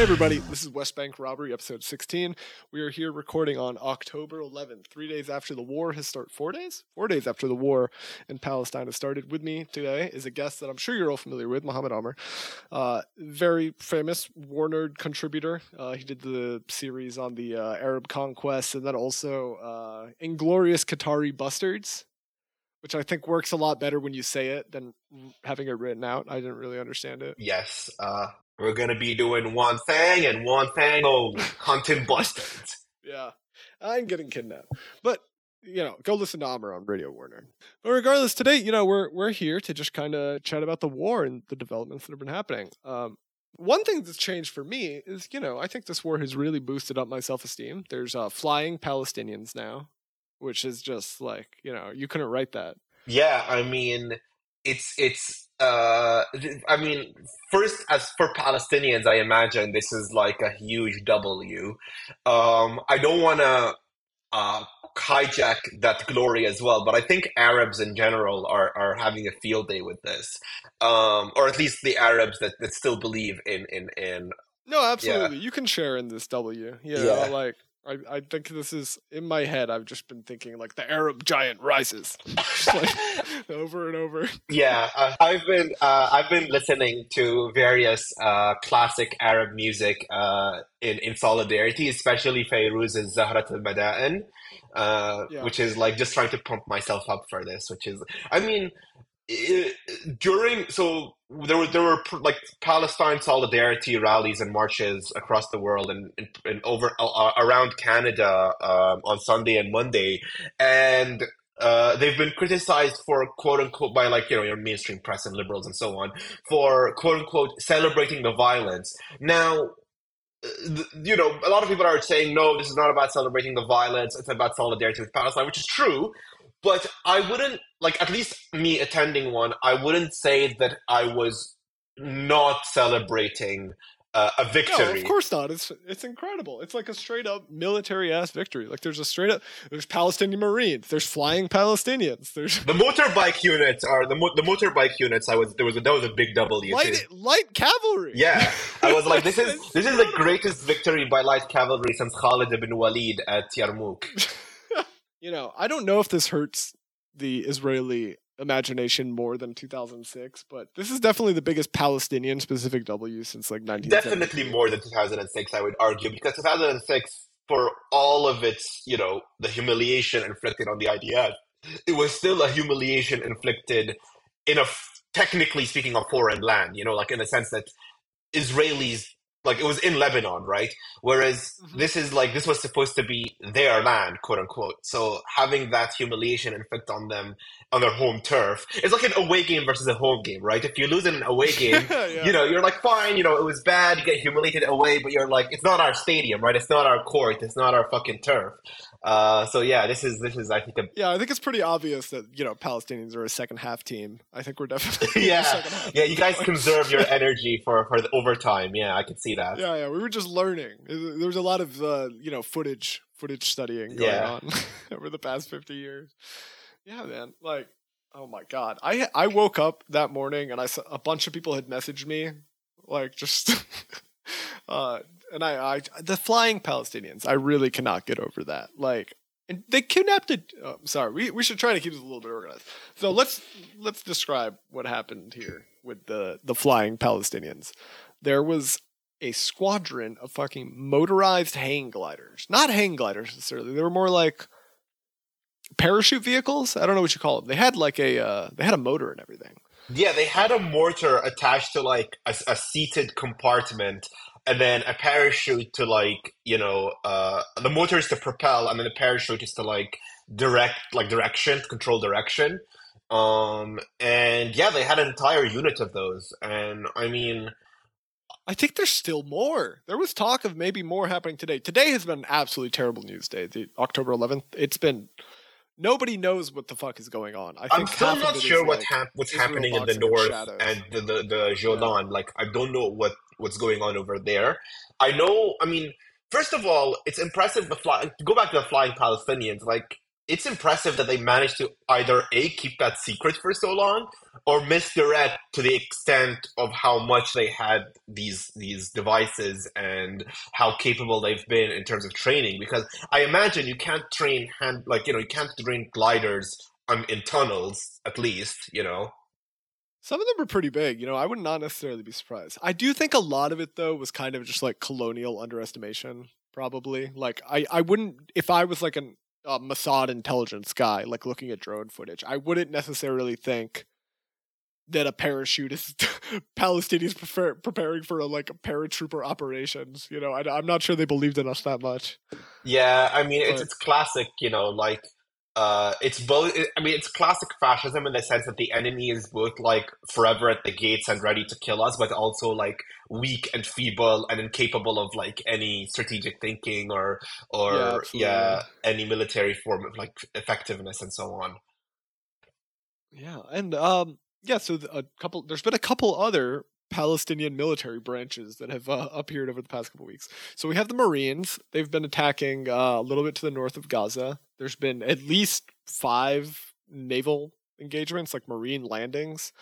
Hey, everybody, this is West Bank Robbery, episode 16. We are here recording on October 11th, three days after the war has started. Four days? Four days after the war in Palestine has started. With me today is a guest that I'm sure you're all familiar with, Mohamed Aamer. Uh, very famous war nerd contributor. Uh, he did the series on the uh, Arab conquest and then also uh, Inglorious Qatari Bustards, which I think works a lot better when you say it than having it written out. I didn't really understand it. Yes, uh, we're gonna be doing one thing and one thing only: hunting bustards. Yeah, I'm getting kidnapped. But you know, go listen to Aamer on Radio War Nerd. But regardless, today, you know, we're we're here to just kind of chat about the war and the developments that have been happening. Um, one thing that's changed for me is, you know, I think this war has really boosted up my self esteem. There's uh, flying Palestinians now, which is just like, you know, you couldn't write that. Yeah, I mean, it's it's. Uh, I mean, first, as for Palestinians, I imagine this is like a huge W. Um, I don't want to uh, hijack that glory as well, but I think Arabs in general are are having a field day with this, um, or at least the Arabs that, that still believe in in in. No, absolutely. You can share in this W. Know, Yeah. like I, I think this is in my head. I've just been thinking like the Arab giant rises, like over and over. Yeah, uh, I've been uh, I've been listening to various uh, classic Arab music uh, in in solidarity, especially Fairuz's Zahrat al Mada'in, uh, Yeah. which is like just trying to pump myself up for this. Which is, I mean, i during so there were there were pr- like Palestine solidarity rallies and marches across the world and, and, and over uh, around Canada um, on Sunday and Monday, and uh, they've been criticized for quote unquote by like you know your mainstream press and liberals and so on for quote unquote celebrating the violence. Now, uh, you know, a lot of people are saying no, this is not about celebrating the violence. It's about solidarity with Palestine, which is true. But I wouldn't like at least me attending one. I wouldn't say that I was not celebrating uh, a No, victory. of course not. It's it's incredible. It's like a straight up military ass victory. Like there's a straight up. There's Palestinian Marines. There's flying Palestinians. There's The motorbike units are the mo- the motorbike units. I was there was a, that was a big W. light light cavalry. Yeah, I was like, this is this is the greatest victory by light cavalry since Khalid ibn Walid at Yarmouk. you know, I don't know if this hurts the Israeli imagination more than 2006, but this is definitely the biggest Palestinian specific W since like 1970. Definitely more than 2006, I would argue, because 2006, for all of its, you know, the humiliation inflicted on the IDF, it was still a humiliation inflicted in a, technically speaking a foreign land. You know, like in the sense that Israelis. Like it was in Lebanon, right? Whereas Mhm. this is like this was supposed to be their land, quote unquote. So having that humiliation inflict on them on their home turf, it's like an away game versus a home game, right? If you lose in an away game, Yeah. you know, you're like, fine, you know, it was bad, you get humiliated away, but you're like, it's not our stadium, right? It's not our court, it's not our fucking turf. Uh, so yeah, this is this is I think a Yeah, I think it's pretty obvious that you know Palestinians are a second half team. I think we're definitely yeah, second half yeah. You guys conserve your energy for for the overtime. Yeah, I can see that. Yeah, yeah, we were just learning. There was a lot of uh, you know footage footage studying going Yeah. on over the past fifty years. Yeah, man. Like, oh my god, I I woke up that morning and I saw a bunch of people had messaged me, like just. uh, and I, I, the flying Palestinians, I really cannot get over that. Like, and they kidnapped it. Oh, sorry, we, we should try to keep this a little bit organized. So let's let's describe what happened here with the the flying Palestinians. There was a squadron of fucking motorized hang gliders. Not hang gliders necessarily. They were more like parachute vehicles. I don't know what you call them. They had like a uh, they had a motor and everything. Yeah, they had a mortar attached to like a, a seated compartment, and then a parachute to like you know uh, the motor is to propel, and then the parachute is to like direct like direction, control direction. Um, and yeah, they had an entire unit of those, and I mean, I think there's still more. There was talk of maybe more happening today. Today has been an absolutely terrible news day. The October 11th. It's been nobody knows what the fuck is going on. I think I'm still not sure what like, hap- what's Israel happening in the north shadows. and the the, the Jordan. Like, I don't know what what's going on over there. I know. I mean, first of all, it's impressive. The fly. To go back to the flying Palestinians, like it's impressive that they managed to either a keep that secret for so long or misdirect to the extent of how much they had these these devices and how capable they've been in terms of training because i imagine you can't train hand like you know you can't train gliders on, in tunnels at least you know some of them are pretty big, you know. I would not necessarily be surprised. I do think a lot of it though was kind of just like colonial underestimation, probably. Like I, I wouldn't if I was like an uh, Mossad intelligence guy, like looking at drone footage, I wouldn't necessarily think that a parachute is Palestinians prefer, preparing for a, like a paratrooper operations. You know, I, am not sure they believed in us that much. Yeah, I mean, but, it's, it's classic. You know, like uh, it's both. I mean, it's classic fascism in the sense that the enemy is both like forever at the gates and ready to kill us, but also like weak and feeble and incapable of like any strategic thinking or or yeah, yeah any military form of like effectiveness and so on. Yeah, and um, yeah. So a couple. There's been a couple other Palestinian military branches that have uh, appeared over the past couple weeks. So we have the Marines. They've been attacking uh, a little bit to the north of Gaza. There's been at least five naval engagements, like Marine landings.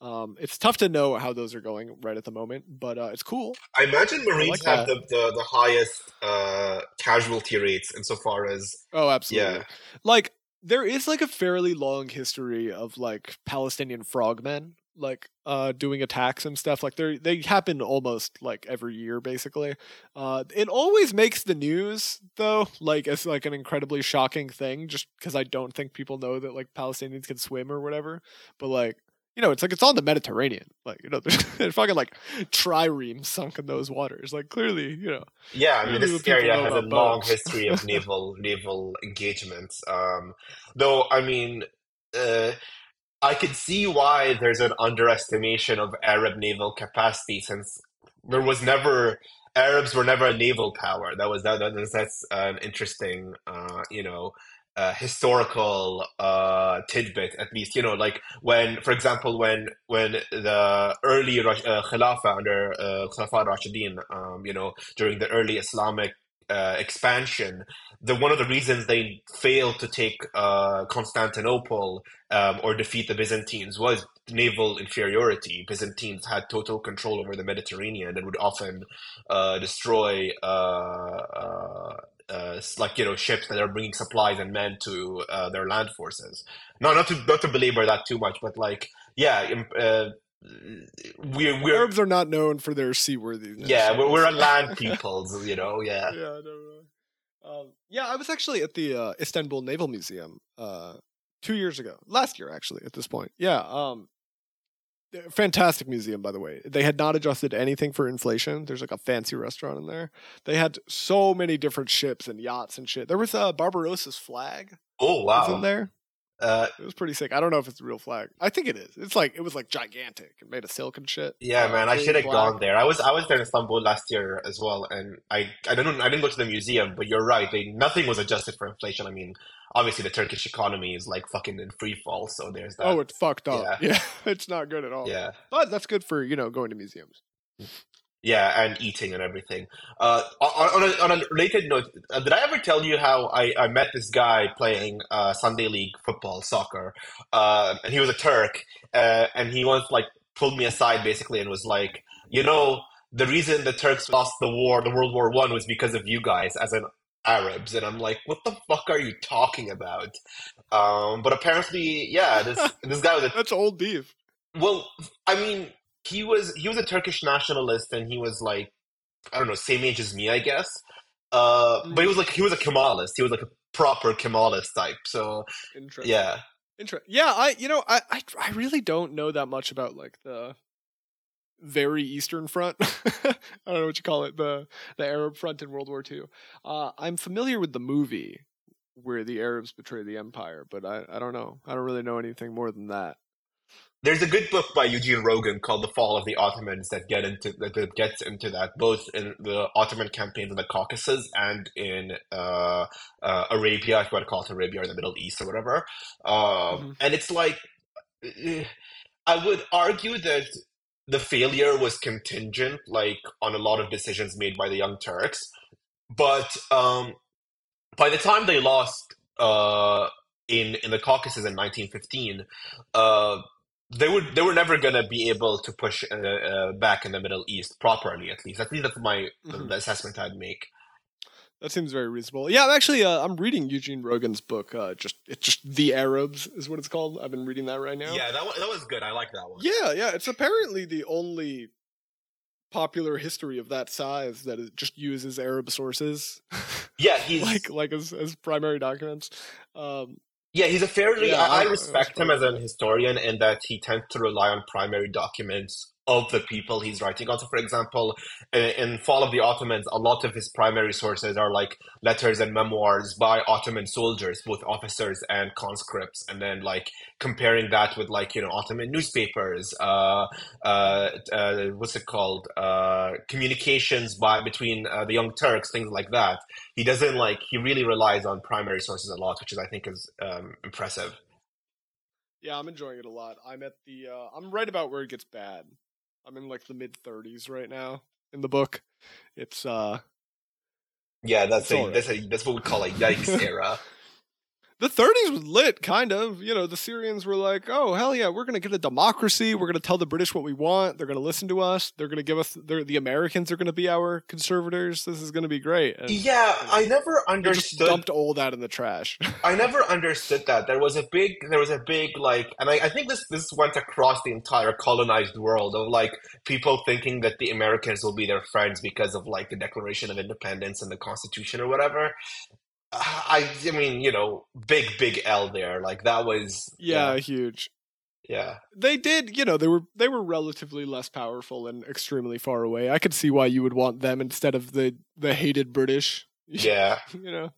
Um, it's tough to know how those are going right at the moment, but uh, it's cool. I imagine Marines I like have the, the, the highest uh, casualty rates insofar as. Oh, absolutely. Yeah. Like, there is like a fairly long history of like Palestinian frogmen like uh doing attacks and stuff like they they happen almost like every year basically. Uh it always makes the news though like it's like an incredibly shocking thing just because i don't think people know that like palestinians can swim or whatever. But like you know it's like it's on the mediterranean. Like you know there's, there's fucking like triremes sunk in those waters. Like clearly you know yeah i mean this area has a long history of naval naval engagements. Um though i mean uh I could see why there's an underestimation of Arab naval capacity since there was never Arabs were never a naval power. That was that, that that's an interesting uh, you know uh, historical uh, tidbit at least you know like when for example when when the early uh, Khilafah under uh, Rashidin um, you know during the early Islamic uh, expansion, the one of the reasons they failed to take uh, Constantinople um, or defeat the Byzantines was naval inferiority. Byzantines had total control over the Mediterranean and would often uh, destroy. Uh, uh, uh, like you know ships that are bringing supplies and men to their land forces. No, not to not to belabor that too much, but like yeah, we're, we're Arabs are not known for their seaworthiness. Yeah, we're, we're a land peoples, you know. Yeah, yeah, no, no. Um, yeah. I was actually at the uh, Istanbul Naval Museum uh, two years ago, last year actually. At this point, yeah. Um, fantastic museum, by the way. They had not adjusted anything for inflation. There's like a fancy restaurant in there. They had so many different ships and yachts and shit. There was a Barbarossa's flag. Oh wow! in there. Uh, it was pretty sick. I don't know if it's a real flag. I think it is. It's like it was like gigantic and made of silk and shit. Yeah, uh, man, I should have gone there. I was I was there in Istanbul last year as well, and I I don't I didn't go to the museum, but you're right. They nothing was adjusted for inflation. I mean, obviously the Turkish economy is like fucking in free fall, so there's that. Oh, it's fucked up. Yeah, yeah it's not good at all. Yeah, but that's good for you know going to museums. Yeah, and eating and everything. Uh, on, a, on a related note, uh, did I ever tell you how I, I met this guy playing uh, Sunday league football, soccer, uh, and he was a Turk, uh, and he once like pulled me aside basically and was like, you know, the reason the Turks lost the war, the World War One, was because of you guys as an Arabs, and I'm like, what the fuck are you talking about? Um, but apparently, yeah, this this guy was a, that's old beef. Well, I mean, he was he was a Turkish nationalist, and he was like I don't know, same age as me, I guess. Uh, but he was like he was a Kemalist. He was like a proper Kemalist type. So yeah, interesting. Yeah, I you know I, I I really don't know that much about like the very eastern front. I don't know what you call it the the Arab front in World War II. Uh, I'm familiar with the movie where the Arabs betray the empire, but I I don't know. I don't really know anything more than that. There's a good book by Eugene Rogan called "The Fall of the Ottomans" that get into that gets into that both in the Ottoman campaigns in the Caucasus and in uh, uh, Arabia, if you want to call it Arabia or the Middle East or whatever. Um, mm-hmm. And it's like I would argue that the failure was contingent, like on a lot of decisions made by the Young Turks, but um, by the time they lost uh, in in the Caucasus in 1915, uh, they would they were never going to be able to push uh, uh, back in the Middle East properly. At least, at least that's my Mhm. the assessment I'd make. That seems very reasonable. Yeah, I'm actually uh, I'm reading Eugene Rogan's book. Uh, just it's just the Arabs is what it's called. I've been reading that right now. Yeah, that was, that was good. I like that one. yeah, yeah. It's apparently the only popular history of that size that it just uses Arab sources, Yeah, he's like like as as primary documents. Um, Yeah, he's a fairly. Yeah, I, I I- respect him as an historian in that he tends to rely on primary documents of the people he's writing on. So, for example, in, Fall of the Ottomans, a lot of his primary sources are like letters and memoirs by Ottoman soldiers, both officers and conscripts, and then like comparing that with like you know Ottoman newspapers, uh, uh, uh, what's it called, uh, communications by between uh, the Young Turks, things like that he doesn't like he really relies on primary sources a lot which is i think is um, impressive yeah, I'm enjoying it a lot. I'm at the uh, I'm right about where it gets bad. I'm in like the mid 30s right now in the book. It's uh yeah that's a, alright. that's a that's what we call a yikes era the 30s was lit, kind of. You know, the Syrians were like, "Oh hell yeah, we're gonna get a democracy. We're gonna tell the British what we want. They're gonna listen to us. They're gonna give us. The Americans are gonna be our conservators. This is gonna be great." And yeah i never understood dumped all that in the trash. i never understood that there was a big there was a big like and i, I think this this went across the entire colonized world of like people thinking that the americans will be their friends because of like the declaration of independence and the constitution or whatever i i mean you know big big l there like that was yeah, huge. yeah They did, you know, they were they were relatively less powerful and extremely far away. I could see why you would want them instead of the the hated British. yeah you know.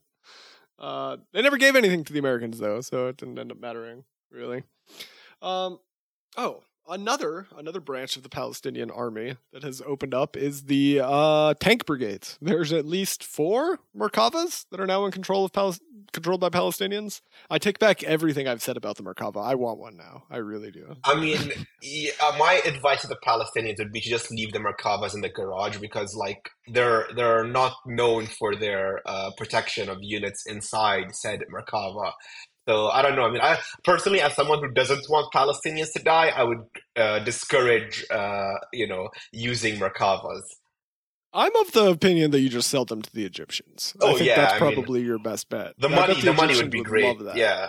Uh, they never gave anything to the Americans though, so it didn't end up mattering really. Um, oh, another another branch of the Palestinian army that has opened up is the uh, tank brigades. There's at least four Merkavas that are now in control of Palis- controlled by Palestinians. I take back everything I've said about the Merkava. I want one now. I really do. I mean, yeah, uh, my advice to the Palestinians would be to just leave the Merkavas in the garage because, like, they're they're not known for their uh, protection of units inside said Merkava. So I don't know. I mean, I personally, as someone who doesn't want Palestinians to die, I would uh, discourage, uh, you know, using Merkavas. I'm of the opinion that you just sell them to the Egyptians. I Oh, think yeah, that's I mean, probably your best bet. The I bet money, the money Egyptians would be great. love that. Yeah,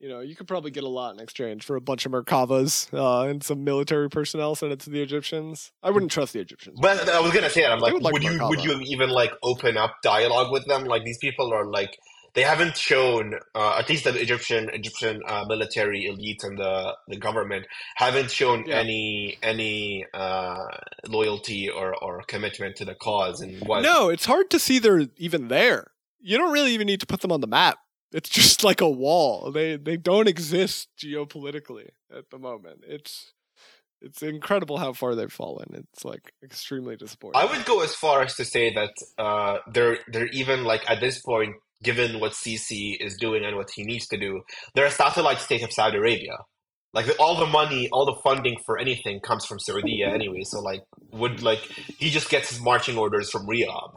You know, you could probably get a lot in exchange for a bunch of Merkavas uh, and some military personnel sent it to the Egyptians. I wouldn't trust the Egyptians. but I was gonna say that. I'm They like, would like would you would Merkava. you even like open up dialogue with them? Like these people are like they haven't shown, uh, at least the Egyptian Egyptian uh, military elite and the the government haven't shown Yeah. any any uh, loyalty or, or commitment to the cause. And what? No, it's hard to see they're even there. You don't really even need to put them on the map. It's just like a wall. They they don't exist geopolitically at the moment. It's it's incredible how far they've fallen. It's like extremely disappointing. I would go as far as to say that uh, they're they're even like at this point, given what Sisi is doing and what he needs to do, they're a satellite state of Saudi Arabia. Like all the money, all the funding for anything comes from Saudi Arabia anyway. So like, would like he just gets his marching orders from Riyadh?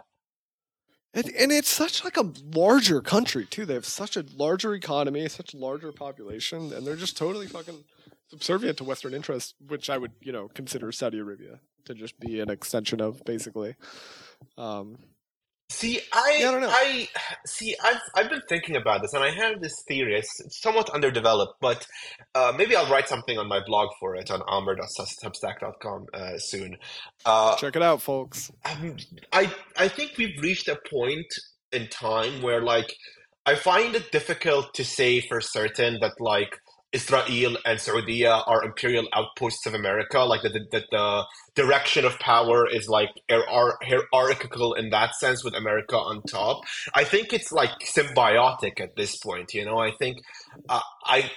And, and it's such like a larger country too. They have such a larger economy, such a larger population, and they're just totally fucking subservient to Western interests, which I would, you know, consider Saudi Arabia to just be an extension of, basically. Um, See, I, Yeah, I don't know. I see. I've I've been thinking about this, and I have this theory. It's, it's somewhat underdeveloped, but uh, maybe I'll write something on my blog for it on aamer.substack.com uh, soon. Uh, check it out, folks. um, I I think we've reached a point in time where like I find it difficult to say for certain that like Israel and Saudi are imperial outposts of America, like that the, the direction of power is like hierarchical in that sense with America on top. I think it's like symbiotic at this point, you know. I think uh, I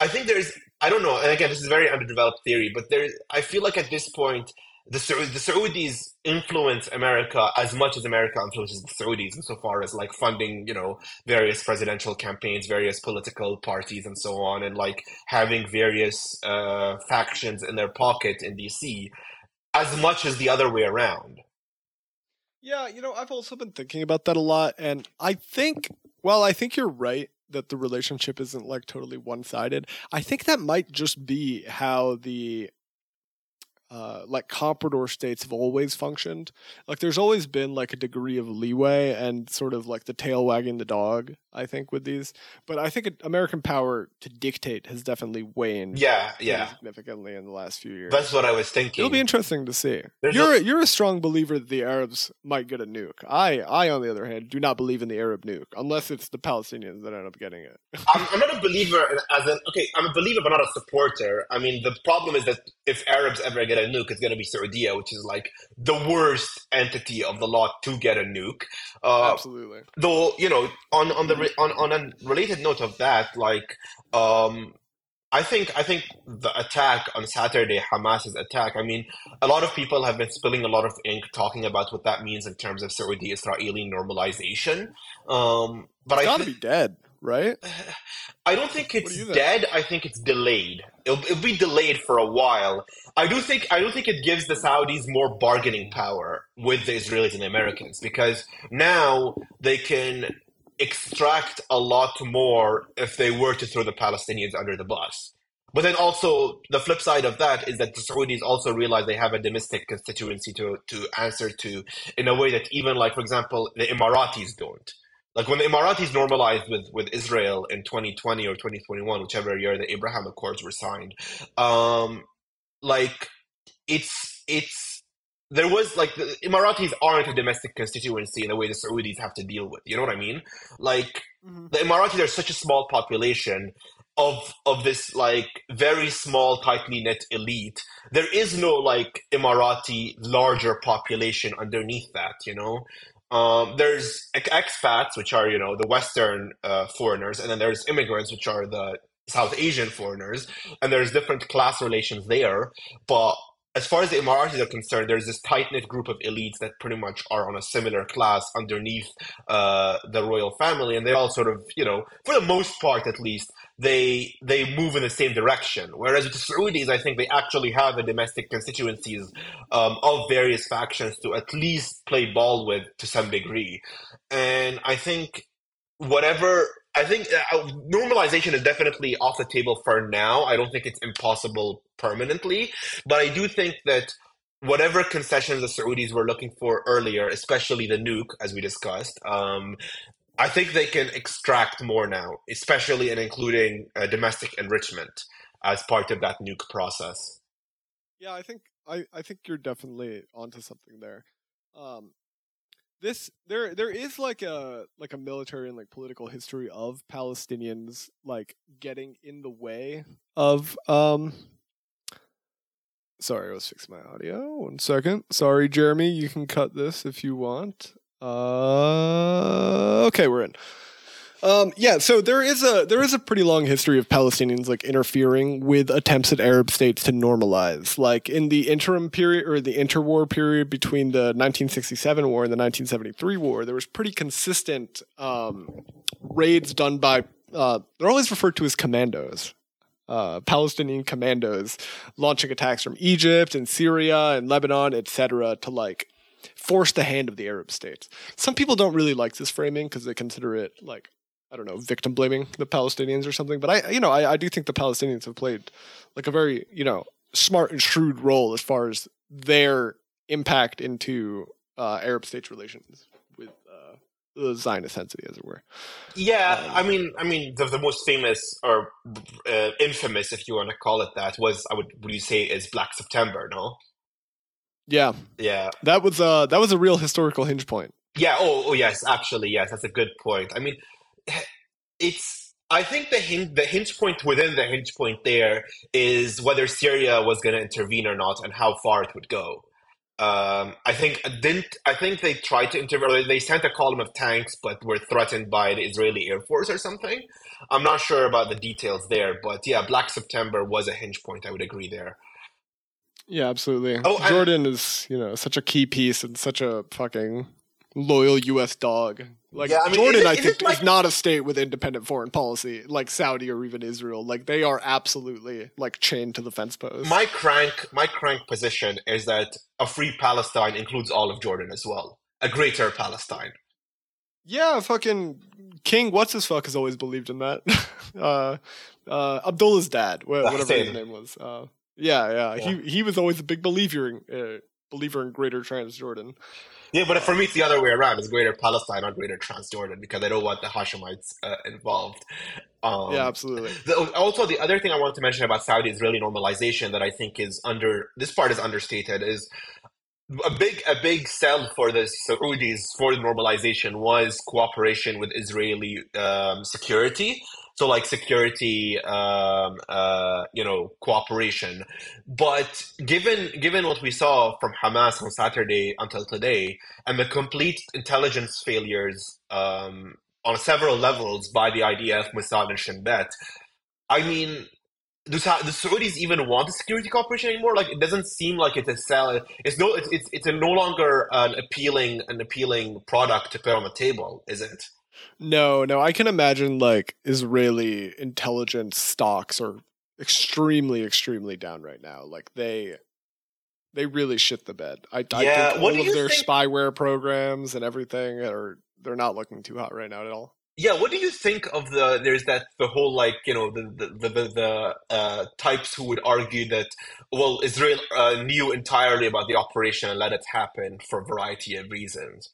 I think there's I don't know, and again, this is a very underdeveloped theory, but there I feel like at this point the the Saudis influence America as much as America influences the Saudis insofar as like funding, you know, various presidential campaigns, various political parties, and so on, and like having various uh, factions in their pocket in DC, as much as the other way around. Yeah, you know, I've also been thinking about that a lot, and I think well, I think you're right that the relationship isn't like totally one sided. I think that might just be how the uh, like comprador states have always functioned. Like there's always been like a degree of leeway and sort of like the tail wagging the dog. I think with these, but I think American power to dictate has definitely waned. Yeah, yeah, significantly in the last few years. That's what I was thinking. It'll be interesting to see. There's you're a, you're a strong believer that the Arabs might get a nuke. I I on the other hand do not believe in the Arab nuke unless it's the Palestinians that end up getting it. I'm, I'm not a believer as an okay. I'm a believer but not a supporter. I mean the problem is that if Arabs ever get a nuke, it's going to be Saudi, which is like the worst entity of the lot to get a nuke. Uh, Absolutely. Though you know, on on the on on a related note of that, like um, I think I think the attack on Saturday, Hamas's attack. I mean, a lot of people have been spilling a lot of ink talking about what that means in terms of Saudi-Israeli normalization. Um, but it's I gotta th- be dead right? I don't think it's dead. I think it's delayed. It'll, it'll, be delayed for a while. I do think I don't think it gives the Saudis more bargaining power with the Israelis and the Americans because now they can extract a lot more if they were to throw the Palestinians under the bus. But then also the flip side of that is that the Saudis also realize they have a domestic constituency to to answer to in a way that even like for example the Emiratis don't like when the Emiratis normalized with, with Israel in 2020 or 2021, whichever year the Abraham Accords were signed, um, like it's it's there was like the Emiratis aren't a domestic constituency in the way the Saudis have to deal with. You know what I mean? Like mm-hmm. the Emiratis are such a small population of of this like very small tightly knit elite there is no like emirati larger population underneath that you know um, there's expats, which are you know the Western uh, foreigners, and then there's immigrants, which are the South Asian foreigners, and there's different class relations there. But as far as the Emiratis are concerned, there's this tight knit group of elites that pretty much are on a similar class underneath uh, the royal family, and they all sort of, you know, for the most part at least, they they move in the same direction. Whereas with the Saudis, I think they actually have a domestic constituencies um, of various factions to at least play ball with to some degree, and I think whatever I think uh, normalization is definitely off the table for now. I don't think it's impossible permanently, but I do think that whatever concessions the Saudis were looking for earlier, especially the nuke, as we discussed, um, I think they can extract more now, especially in including uh, domestic enrichment as part of that nuke process. Yeah, I think I, I think you're definitely onto something there. Um, this there there is like a like a military and like political history of Palestinians like getting in the way of um sorry, I was fixing my audio. One second. Sorry, Jeremy, you can cut this if you want. Uh okay, we're in. Um, yeah, so there is a there is a pretty long history of Palestinians like interfering with attempts at Arab states to normalize. Like in the interim period or the interwar period between the 1967 war and the 1973 war, there was pretty consistent um, raids done by uh, they're always referred to as commandos. Uh, Palestinian commandos launching attacks from Egypt and Syria and Lebanon, etc., to like force the hand of the Arab states. Some people don't really like this framing because they consider it like I don't know, victim blaming the Palestinians or something. But I, you know, I, I do think the Palestinians have played like a very, you know, smart and shrewd role as far as their impact into uh, Arab states' relations with uh, the Zionist entity, as it were. Yeah, um, I mean, I mean, the, the most famous or uh, infamous, if you want to call it that, was I would would you say is Black September? No. Yeah. Yeah. That was uh that was a real historical hinge point. Yeah. Oh, oh yes. Actually, yes. That's a good point. I mean, it's I think the hinge, the hinge point within the hinge point there is whether Syria was going to intervene or not, and how far it would go. Um, I think didn't I think they tried to intervene. They sent a column of tanks, but were threatened by the Israeli Air Force or something. I'm not sure about the details there, but yeah, Black September was a hinge point. I would agree there. Yeah, absolutely. Oh, Jordan is you know such a key piece and such a fucking loyal U.S. dog. Like yeah, I mean, Jordan, it, I think like, is not a state with independent foreign policy, like Saudi or even Israel. Like they are absolutely like chained to the fence post. My crank, my crank position is that a free Palestine includes all of Jordan as well, a greater Palestine. Yeah, fucking King. What's his fuck has always believed in that. uh, uh, Abdullah's dad, Ah, whatever his name was. Uh, yeah, yeah, Yeah. He he was always a big believer in uh, believer in Greater Transjordan. Yeah, but for me, it's the other way around. It's Greater Palestine, or Greater Transjordan, because I don't want the Hashemites uh, involved. Um, yeah, absolutely. The, also, the other thing I wanted to mention about Saudi Israeli normalization that I think is under this part is understated is a big a big sell for the Saudis for the normalization was cooperation with Israeli um, security. So like security, um, uh, you know, cooperation. But given given what we saw from Hamas on Saturday until today, and the complete intelligence failures um, on several levels by the IDF, Mossad, and Shin Bet, I mean, do Sa- the Saudis even want a security cooperation anymore? Like, it doesn't seem like it's a sell. It's no. It's it's, it's no longer an appealing an appealing product to put on the table, is it? No, no, I can imagine like Israeli intelligence stocks are extremely, extremely down right now. Like they they really shit the bed. I, I Yeah, think what all of their think- spyware programs and everything are they're not looking too hot right now at all. Yeah, what do you think of the? There's that the whole like you know the the the, the, the uh, types who would argue that well Israel uh, knew entirely about the operation and let it happen for a variety of reasons.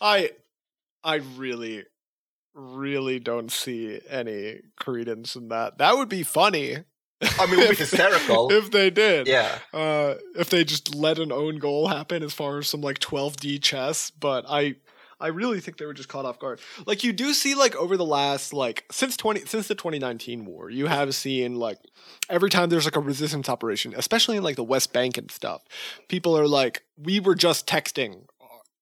I I really really don't see any credence in that. That would be funny. I mean, it would be hysterical. if they did. Yeah, uh, if they just let an own goal happen as far as some like 12d chess but i i really think they were just caught off guard like you do see like over the last like since 20 since the 2019 war you have seen like every time there's like a resistance operation especially in like the west bank and stuff people are like we were just texting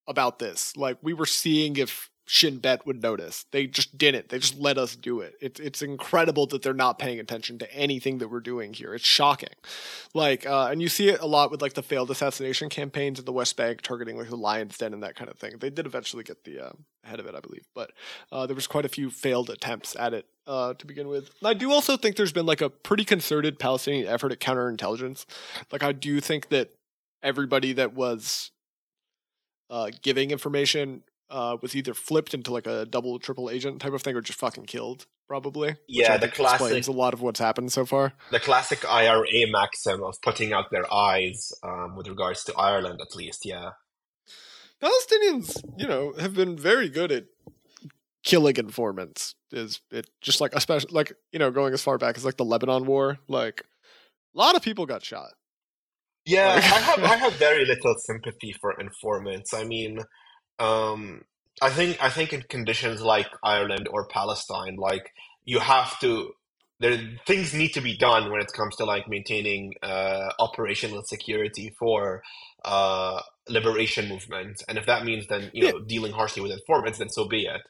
about this like we were seeing if Shin Bet would notice. They just didn't. They just let us do it. It's it's incredible that they're not paying attention to anything that we're doing here. It's shocking. Like, uh, and you see it a lot with like the failed assassination campaigns in the West Bank, targeting like the Lions Den and that kind of thing. They did eventually get the uh, head of it, I believe, but uh, there was quite a few failed attempts at it uh, to begin with. I do also think there's been like a pretty concerted Palestinian effort at counterintelligence. Like, I do think that everybody that was uh, giving information uh, was either flipped into like a double, triple agent type of thing, or just fucking killed, probably. Yeah, the classic- explains a lot of what's happened so far. the classic IRA maxim of putting out their eyes um, with regards to Ireland, at least. Yeah. Palestinians, you know, have been very good at killing informants. Is it just like especially like you know going as far back as like the Lebanon War? Like a lot of people got shot. Yeah, I have I have very little sympathy for informants. I mean, um, I think I think in conditions like Ireland or Palestine, like you have to there things need to be done when it comes to like maintaining uh, operational security for uh, liberation movements, and if that means then you Yeah. know dealing harshly with informants, then so be it.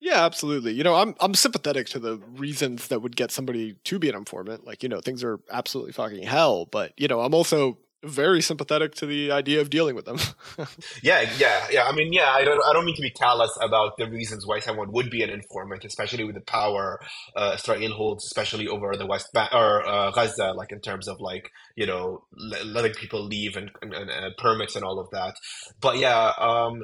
Yeah, absolutely. You know, I'm I'm sympathetic to the reasons that would get somebody to be an informant. Like, you know, things are absolutely fucking hell, but you know, I'm also very sympathetic to the idea of dealing with them. Yeah, yeah, yeah. I mean, yeah. I don't. I don't mean to be callous about the reasons why someone would be an informant, especially with the power uh, Israel holds, especially over the West Bank or uh, Gaza, like in terms of like you know le- letting people leave and, and, and uh, permits and all of that. But yeah, um,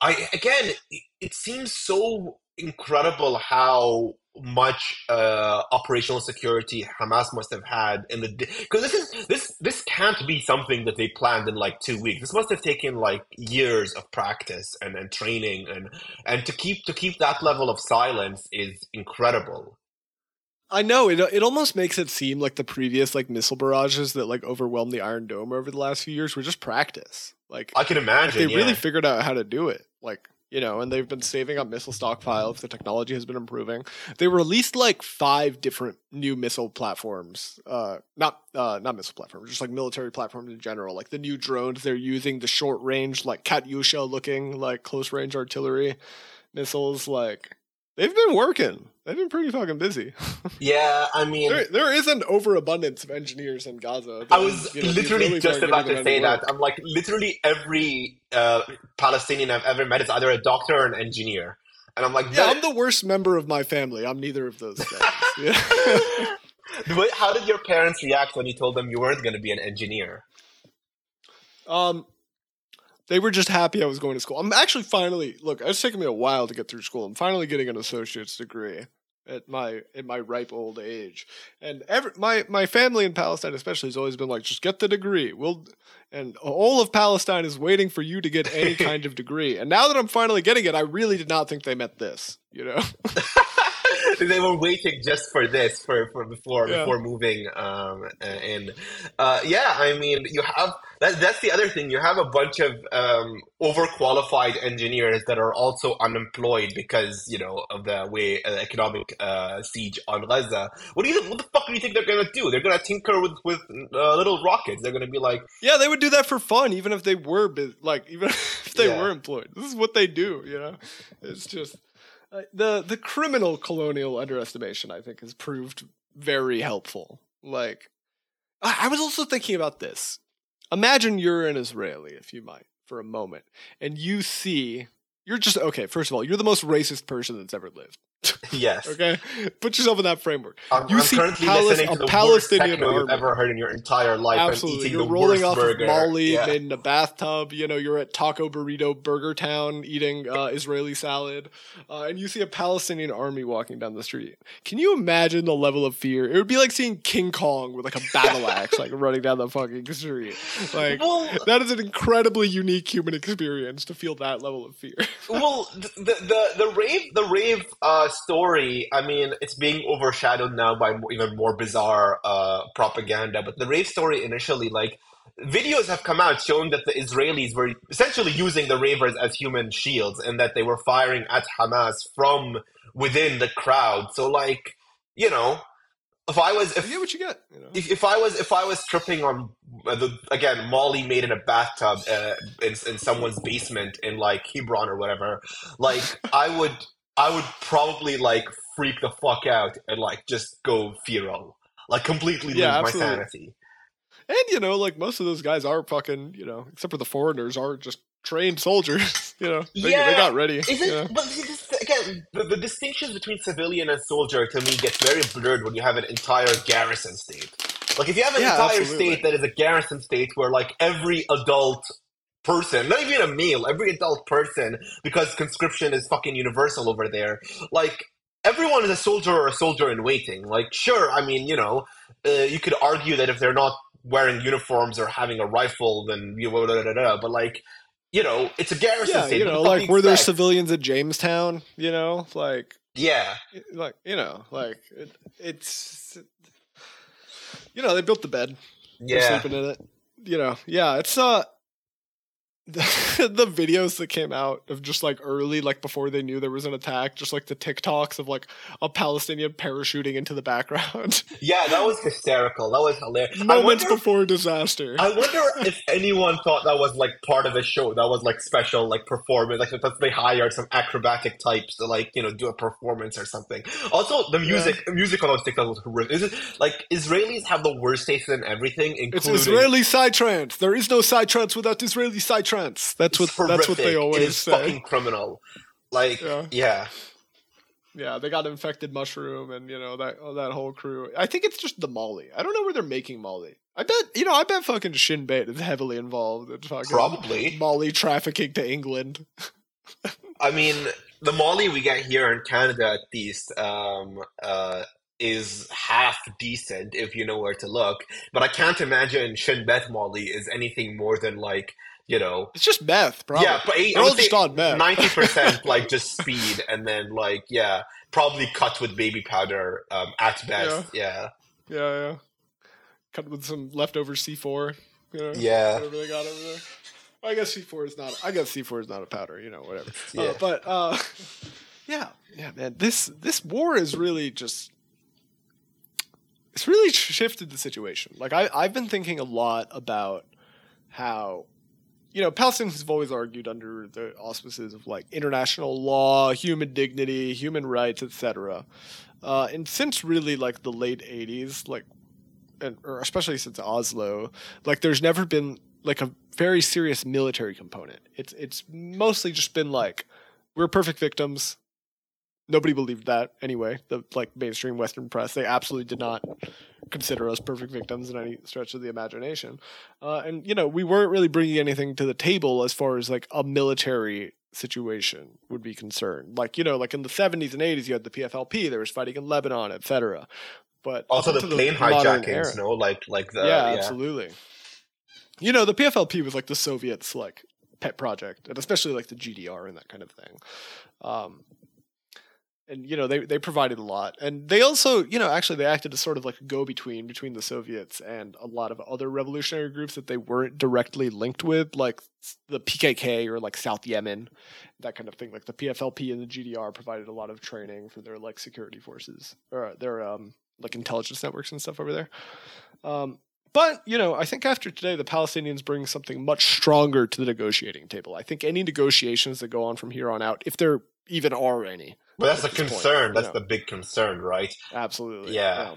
I again, it, it seems so incredible how much uh, operational security Hamas must have had in the because this is this this can't be something that they planned in like two weeks. This must have taken like years of practice and, and training and and to keep to keep that level of silence is incredible. I know it. It almost makes it seem like the previous like missile barrages that like overwhelmed the Iron Dome over the last few years were just practice. Like, I can like, imagine. they yeah. really figured out how to do it. Like, you know, and they've been saving up missile stockpiles. The technology has been improving. They released like five different new missile platforms. Uh, not uh, not missile platforms, just like military platforms in general. Like the new drones they're using, the short range, like Katyusha looking like close range artillery missiles. Like they've been working. They've been pretty fucking busy. yeah, I mean, there, there is an overabundance of engineers in Gaza. I was you know, literally Israelis just about to say that. work. I'm like, literally every uh, Palestinian I've ever met is either a doctor or an engineer, and I'm like, Yeah, I'm the worst member of my family. I'm neither of those things. Yeah. How did your parents react when you told them you weren't going to be an engineer? um, They were just happy I was going to school. I'm actually finally look. It's taken me a while to get through school. I'm finally getting an associate's degree at my at my ripe old age. And every my my family in Palestine especially has always been like, just get the degree. We'll and all of Palestine is waiting for you to get any kind of degree. And now that I'm finally getting it, I really did not think they meant this. You know. they were waiting just for this for, for before Yeah. before moving um and uh yeah i mean you have that, that's the other thing you have a bunch of um overqualified engineers that are also unemployed because you know of the way uh, economic uh siege on gaza what do you what the fuck do you think they're gonna do they're gonna tinker with with uh, little rockets they're gonna be like Yeah, they would do that for fun, even if they were like, even if they Yeah. were employed. This is what they do, you know. It's just uh, the the criminal colonial underestimation. I think has proved very helpful. Like, I, I was also thinking about this. Imagine you're an Israeli, if you might, for a moment, and you see you're just okay. First of all, you're the most racist person that's ever lived. yes Okay, put yourself in that framework. I'm, You I'm see listening a the Palestinian worst you've army. ever heard in your entire life. Absolutely. You're the rolling off burger. of Molly Yeah. in a bathtub. You know, you're at Taco Burrito Burger Town eating uh, Israeli salad, uh, and you see a Palestinian army walking down the street. Can you imagine the level of fear? It would be like seeing King Kong with like a battle axe, like running down the fucking street. Like well, that is an incredibly unique human experience to feel that level of fear. well, the the the rave the rave uh, story. I mean, it's being overshadowed now by more, even more bizarre uh, propaganda. But the rave story initially, like videos have come out showing that the Israelis were essentially using the ravers as human shields, and that they were firing at Hamas from within the crowd. So, like, you know, if I was if you get what you get. You know? if, if I was if I was tripping on uh, the again Molly made in a bathtub uh, in in someone's basement in like Hebron or whatever, like I would I would probably like freak the fuck out and like just go feral, like completely Yeah, lose absolutely. my sanity. And you know, like most of those guys are fucking, you know, except for the foreigners, are just trained soldiers. you know, they, they got ready. Is you it? know? But this, again, the, the distinctions between civilian and soldier to me gets very blurred when you have an entire garrison state. Like if you have an Yeah, entire absolutely. state that is a garrison state where like every adult person, not even a male, every adult person, because conscription is fucking universal over there, like everyone is a soldier or a soldier in waiting. Like sure, I mean, you know, uh, you could argue that if they're not wearing uniforms or having a rifle, then you da, da, da, da, but like. You know, it's a garrison Yeah, state. you know, the fuck do like were there civilians at Jamestown? You know, like, Yeah, like you know, like it, it's, you know, they built the bed. They're yeah. sleeping in it. You know, yeah, it's uh. The, the videos that came out of just like early, like before they knew there was an attack, just like the TikToks of like a Palestinian parachuting into the background, Yeah, that was hysterical. That was hilarious. I moments wonder, before disaster. I wonder if anyone thought that was like part of a show. That was like special, like performance. Like that they hired some acrobatic types to like you know do a performance or something. Also, the music, music on those TikToks was horrific. Is it like Israelis have the worst taste in everything, It's including Israeli psytrance. There is no side psytrance without Israeli psytrance. That's what It's that's what they always is say. fucking criminal. Like Yeah. yeah. Yeah, they got infected mushroom and you know that that whole crew. I think it's just the Molly. I don't know where they're making Molly. I bet you know. I bet fucking Shin Bet is heavily involved in fucking Probably. Molly trafficking to England. I mean, the Molly we get here in Canada, at least, um, uh, is half decent if you know where to look. But I can't imagine Shin Bet Molly is anything more than like you know. It's just meth, probably. Yeah, but all just on meth. ninety percent like just speed, and then like yeah, probably cut with baby powder um, at best. Yeah, yeah, yeah. Cut with some leftover C four. You know, yeah, whatever they got over there. I guess C four is not. I guess C four is not a powder. You know, whatever. yeah. Uh, but uh, yeah, yeah, man. This this war is really just. It's really shifted the situation. Like I, I've been thinking a lot about how, you know, Palestinians have always argued under the auspices of like international law, human dignity, human rights, etc. Uh, and since really like the late '80s, like, and or especially since Oslo, like there's never been like a very serious military component. It's it's mostly just been like we're perfect victims. Nobody believed that anyway. The like mainstream Western press, they absolutely did not consider us perfect victims in any stretch of the imagination. Uh, and you know, we weren't really bringing anything to the table as far as like a military situation would be concerned. Like you know, like in the seventies and eighties, you had the PFLP. There was fighting in Lebanon, etc. But Also, the plane modern hijackings, era- no, like like the yeah, yeah. absolutely. You know, the PFLP was like the Soviets' like pet project, and especially like the GDR and that kind of thing. Um, and you know, they they provided a lot, and they also, you know, actually they acted as sort of like a go between between the Soviets and a lot of other revolutionary groups that they weren't directly linked with, like the PKK or like South Yemen, that kind of thing. Like the PFLP and the GDR provided a lot of training for their like security forces or their um like intelligence networks and stuff over there. Um, but you know, I think after today, the Palestinians bring something much stronger to the negotiating table. I think any negotiations that go on from here on out, if there even are any, But that's the this point, concern. That's know. the big concern, right? absolutely, Yeah.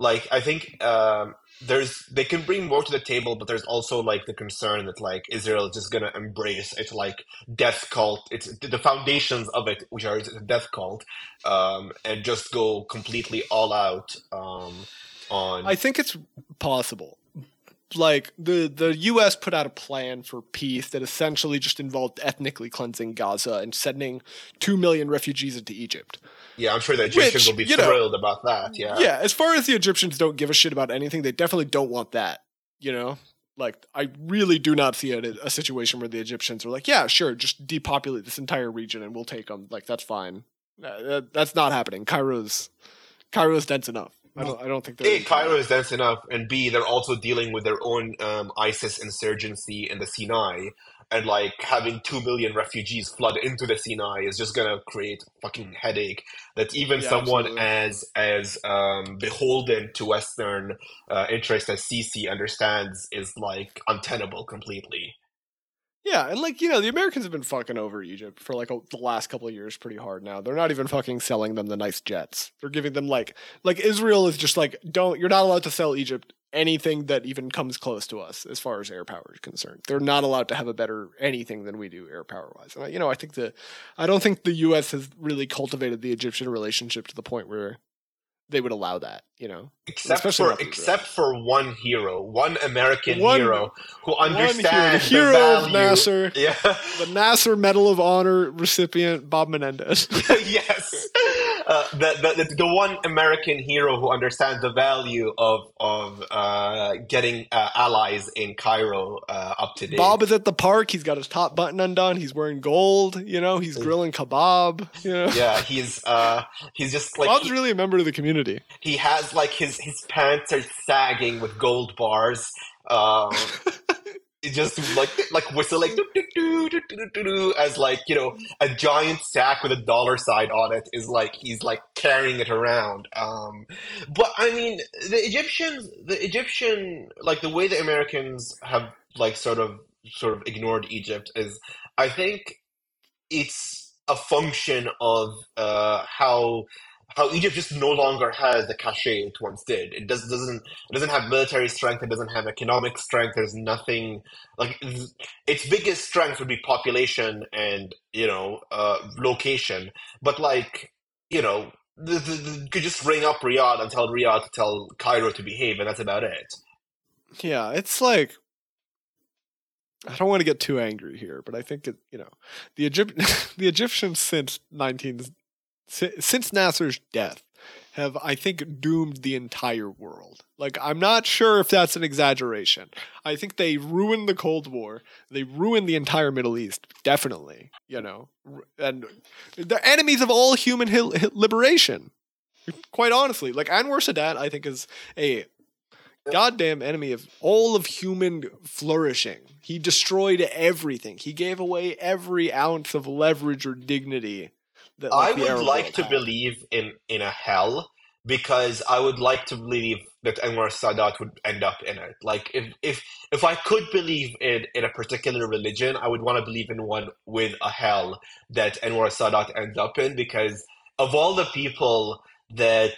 Like I think um, there's they can bring more to the table, but there's also like the concern that like Israel is just gonna embrace its like death cult. It's the foundations of it, which are a death cult, um, and just go completely all out um, on. I think it's possible. Like the the U.S. put out a plan for peace that essentially just involved ethnically cleansing Gaza and sending two million refugees into Egypt. yeah, I'm sure the Egyptians Which, will be you know, thrilled about that. Yeah. yeah, as far as the Egyptians don't give a shit about anything, they definitely don't want that. You know, like I really do not see a, a situation where the Egyptians are like, yeah, sure, just depopulate this entire region and we'll take them. Like that's fine. Uh, that, that's not happening. Cairo's Cairo's dense enough. I don't. I don't think they're A, Cairo is dense enough, and B, they're also dealing with their own um, ISIS insurgency in the Sinai, and like having two million refugees flood into the Sinai is just gonna create a fucking headache. That even Yeah, someone absolutely. as as um, beholden to Western uh, interests as Sisi understands is like untenable completely. Yeah, and like you know, the Americans have been fucking over Egypt for like a, the last couple of years pretty hard now. They're not even fucking selling them the nice jets. They're giving them like like Israel is just like don't you're not allowed to sell Egypt anything that even comes close to us as far as air power is concerned. They're not allowed to have a better anything than we do air power wise. And I, you know, I think the I don't think the U.S. has really cultivated the Egyptian relationship to the point where they would allow that. You know, Except Especially for except for one hero, one American One- hero who One hero, the understands the, hero of. Nasser, Yeah. the Nasser Medal of Honor recipient Bob Menendez. yes, uh, the, the the one American hero who understands the value of of uh, getting uh, allies in Cairo uh, up to date. Bob is at the park. He's got his top button undone. He's wearing gold. You know, he's grilling kebab. You know, yeah, he's uh, he's just like Bob's he, really a member of the community. he has like his his pants are sagging with gold bars. Um, just like like whistling doo, doo, doo, as like you know a giant sack with a dollar sign on it is like he's like carrying it around. Um, but I mean the Egyptians, the Egyptian like the way the Americans have like sort of sort of ignored Egypt is I think it's a function of uh, how how Egypt just no longer has the cachet it once did. It does, doesn't it doesn't have military strength. It doesn't have economic strength. There's nothing like its biggest strength would be population and you know uh, location. But like you know, you could just ring up Riyadh and tell Riyadh to tell Cairo to behave, and that's about it. Yeah, it's like I don't want to get too angry here, but I think it, you know, the Egypt the Egyptians since 19 si- since Nasser's death have I think doomed the entire world. Like I'm not sure if that's an exaggeration. I think they ruined the Cold War. They ruined the entire Middle East, definitely, you know. And they're enemies of all human liberation. Quite honestly, like Anwar Sadat I think is a goddamn enemy of all of human flourishing. He destroyed everything. He gave away every ounce of leverage or dignity. That, I like, the would like to had. believe in in a hell because I would like to believe that Anwar Sadat would end up in it. Like if if if I could believe in in a particular religion, I would want to believe in one with a hell that Anwar Sadat ends up in because of all the people that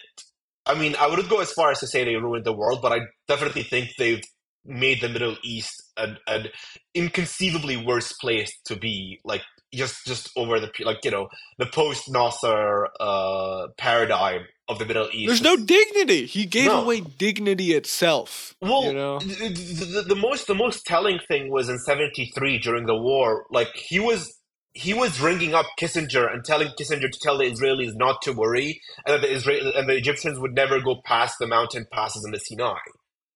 I mean, I wouldn't go as far as to say they ruined the world, but I definitely think they've made the Middle East an, an inconceivably worse place to be, like just just over the like you know the post Nasser uh, paradigm of the Middle East. There's no dignity. He gave No. away dignity itself. Well, you know, the, the, the most the most telling thing was in '73 during the war. Like he was he was ringing up Kissinger and telling Kissinger to tell the Israelis not to worry, and that the Israel and the Egyptians would never go past the mountain passes in the Sinai.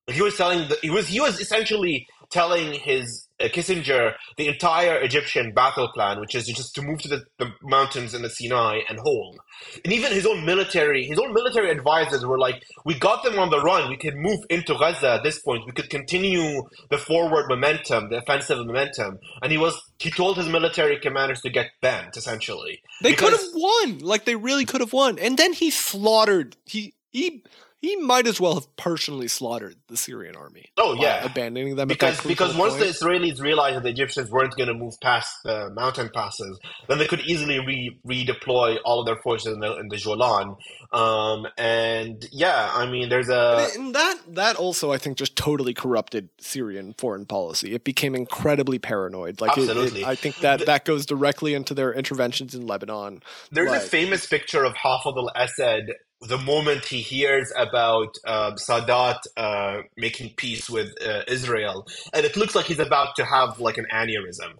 Like he was telling the, he was he was essentially telling his uh, Kissinger the entire Egyptian battle plan, which is just to move to the, the mountains in the Sinai and hold. And even his own military, his own military advisors were like, "We got them on the run. We could move into Gaza at this point. We could continue the forward momentum, the offensive momentum." And he was he told his military commanders to get bent, essentially. they could have won. Like they really could have won. And then he slaughtered. He he he might as well have personally slaughtered the Syrian army. Oh yeah, abandoning them because because once point. the Israelis realized that the Egyptians weren't going to move past the mountain passes, then they could easily re- redeploy all of their forces in the, in the Jolan. Um, and yeah, I mean, there's a and that that also I think just totally corrupted Syrian foreign policy. It became incredibly paranoid. Like it- it- I think that The- that goes directly into their interventions in Lebanon. there's a famous picture of Hafez al-Assad the moment he hears about uh, Sadat uh, making peace with uh, Israel, and it looks like he's about to have like an aneurysm.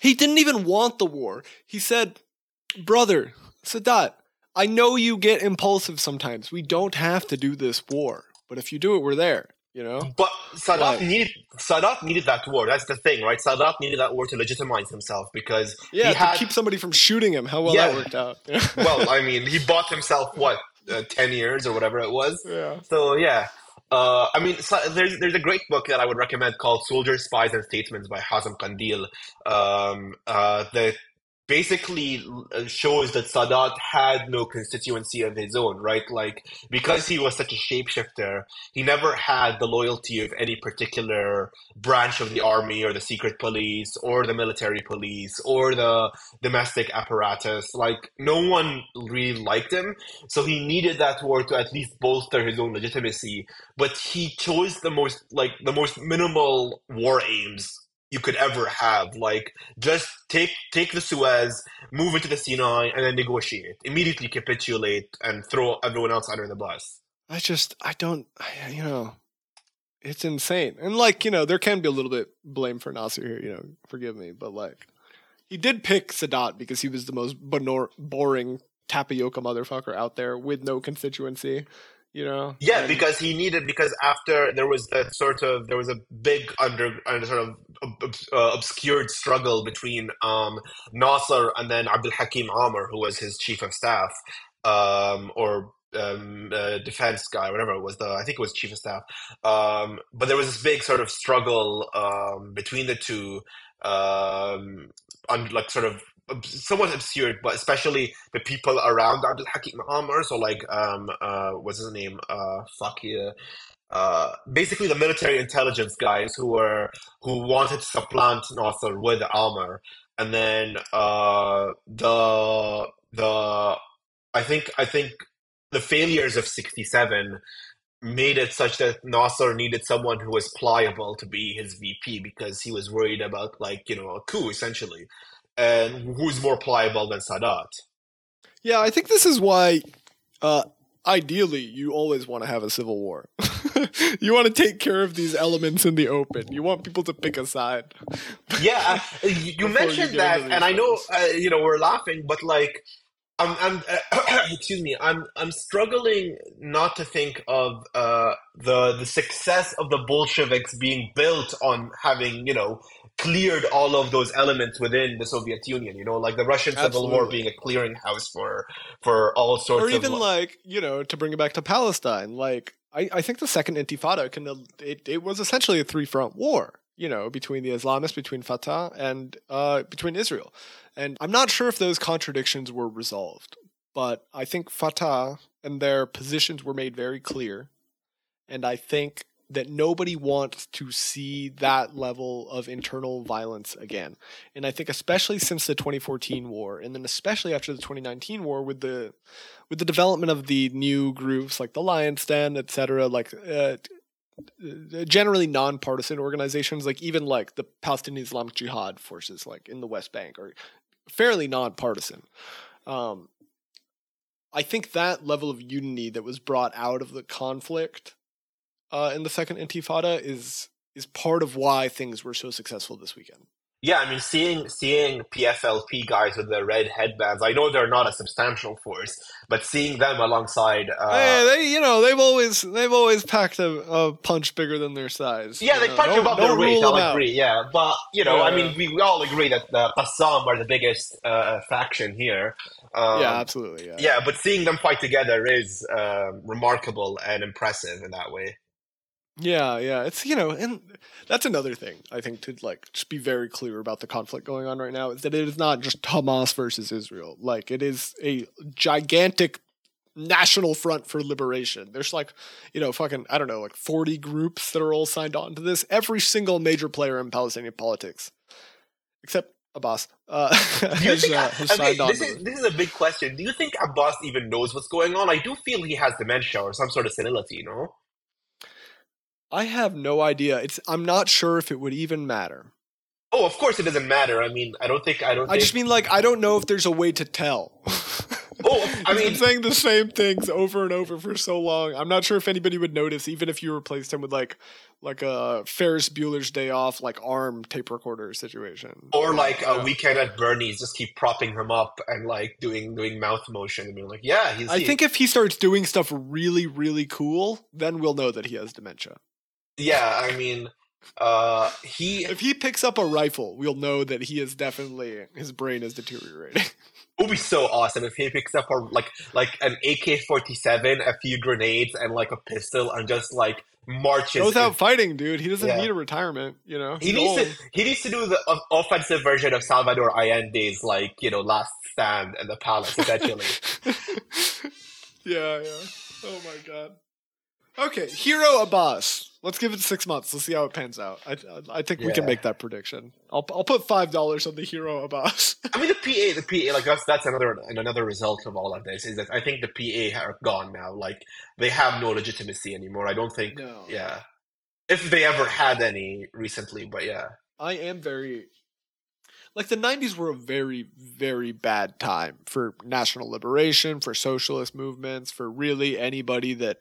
He didn't even want the war. He said, "Brother Sadat, I know you get impulsive sometimes. We don't have to do this war, but if you do it, we're there." You know. But Sadat Right. needed Sadat needed that war. That's the thing, right? Sadat needed that war to legitimize himself because Yeah, he to had. keep somebody from shooting him. How well Yeah. that worked out. well, I mean, he bought himself what uh, ten years or whatever it was. yeah. So yeah, uh, I mean, so there's there's a great book that I would recommend called "Soldiers, Spies, and Statesmen" by Hazem Kandil um, uh, that basically uh, shows that Sadat had no constituency of his own, right? Like because he was such a shapeshifter, he never had the loyalty of any particular branch of the army or the secret police or the military police or the domestic apparatus. Like no one really liked him. So he needed that war to at least bolster his own legitimacy. But he chose the most like the most minimal war aims you could ever have. Like just take take the Suez, move into the Sinai, and then negotiate. Immediately capitulate and throw everyone else under the bus. I just I don't I, you know it's insane. And like, you know, there can be a little bit blame for Nasser here, you know, forgive me, but like he did pick Sadat because he was the most bonor- boring tapioca motherfucker out there with no constituency, you know. Yeah, because he needed because after there was that sort of there was a big under uh, sort of uh, obscured struggle between um, Nasser and then Abdul Hakim Amr, who was his chief of staff, um, or um, uh, defense guy, whatever it was. The I think it was chief of staff. Um, but there was this big sort of struggle um, between the two, um, on like sort of somewhat absurd, but especially the people around Abdul Hakim Amr. So like, um, uh, what's his name? Uh, yeah. Uh, basically the military intelligence guys who were who wanted to supplant Nasser with Amr, and then uh, the the I think I think the failures of '67 made it such that Nasser needed someone who was pliable to be his VP because he was worried about like you know a coup essentially, and who's more pliable than Sadat? Yeah, I think this is why uh ideally you always want to have a civil war. you want to take care of these elements in the open. You want people to pick a side. Yeah, uh, you Before you mentioned that, and I know uh, you know we're laughing, but like, I'm, I'm uh, excuse me, I'm, I'm struggling not to think of uh, the the success of the Bolsheviks being built on having you know cleared all of those elements within the Soviet Union. You know, like the Russian Civil War being a clearinghouse for for all sorts or even li- like you know to bring it back to palestine like i, I think the second intifada can it, it was essentially a three front war you know between the islamists between fatah and uh, between israel and i'm not sure if those contradictions were resolved but i think fatah and their positions were made very clear and i think that nobody wants to see that level of internal violence again and i think especially since the 2014 war and then especially after the 2019 war with the with the development of the new groups like the Lion's Den, etc., like uh, uh, generally nonpartisan organizations, like even like the Palestinian Islamic Jihad forces, like in the West Bank, are fairly nonpartisan. Um, I think that level of unity that was brought out of the conflict uh, in the second Intifada is is part of why things were so successful this weekend. Yeah, I mean, seeing seeing PFLP guys with their red headbands, I know they're not a substantial force, but seeing them alongside, uh, Hey, they, you know, they've always they've always packed a, a punch bigger than their size. yeah, they know. punch above their weight. I'll agree. Yeah, but you know, I mean, we, we all agree that the Qassam are the biggest uh, faction here. Um, yeah, absolutely. Yeah. yeah, but seeing them fight together is um remarkable and impressive in that way. Yeah, yeah. It's you know, and that's another thing I think to like just be very clear about the conflict going on right now is that it is not just Hamas versus Israel. Like it is a gigantic national front for liberation. There's like, you know, fucking I don't know, like 40 groups that are all signed on to this. Every single major player in Palestinian politics, except Abbas, uh, has, think, uh, has okay, signed on this is this. this is a big question. Do you think Abbas even knows what's going on? I do feel he has dementia or some sort of senility. No. I have no idea. It's I'm not sure if it would even matter. Oh, of course it doesn't matter. I mean, I don't think I don't. I think, just mean like I don't know if there's a way to tell. Oh, I mean, been saying the same things over and over for so long. I'm not sure if anybody would notice, even if you replaced him with like like a Ferris Bueller's Day Off, like arm tape recorder situation, or like a Yeah. weekend at Bernie's, just keep propping him up and like doing doing mouth motion and being like, yeah, he's. I he- think if he starts doing stuff really, really cool, then we'll know that he has dementia. Yeah, I mean, uh, he If he picks up a rifle, we'll know that he is definitely his brain is deteriorating. it would be so awesome if he picks up a like like an AK forty seven, a few grenades, and like a pistol, and just like marches. Goes in- out fighting, dude. He doesn't Yeah. need a retirement. You know, He needs to he needs to do the o- offensive version of Salvador Allende's like you know last stand in the palace essentially. yeah, yeah. Oh my god. Okay, Hero Abbas. Let's give it six months. Let's see how it pans out. I I think we can make that prediction. I'll I'll put five dollars on the Hero Abbas. I mean the PA the PA like that's that's another another result of all of this is that I think the PA are gone now. Like they have no legitimacy anymore. I don't think no. yeah. If they ever had any recently, but yeah. I am very like the 90s were a very very bad time for national liberation, for socialist movements, for really anybody that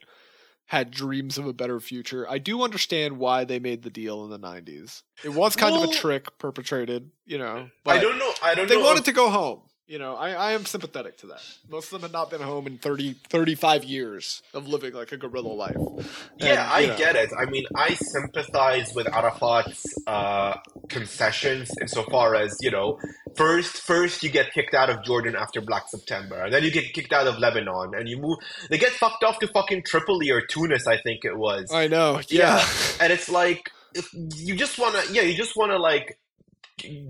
had dreams of a better future. I do understand why they made the deal in the 90s. It was kind of a trick perpetrated, you know. I don't know I don't they know wanted to go home. You know, I, I am sympathetic to that. Most of them had not been home in 30, 35 years of living like a guerrilla life. Yeah, I you know, get it. I mean, I sympathize with Arafat's uh, concessions insofar as you know, first, first you get kicked out of Jordan after Black September, and then you get kicked out of Lebanon, and you move. They get fucked off to fucking Tripoli or Tunis, I think it was. I know. Yeah. Yeah. and it's like you just want to, yeah, you just want to like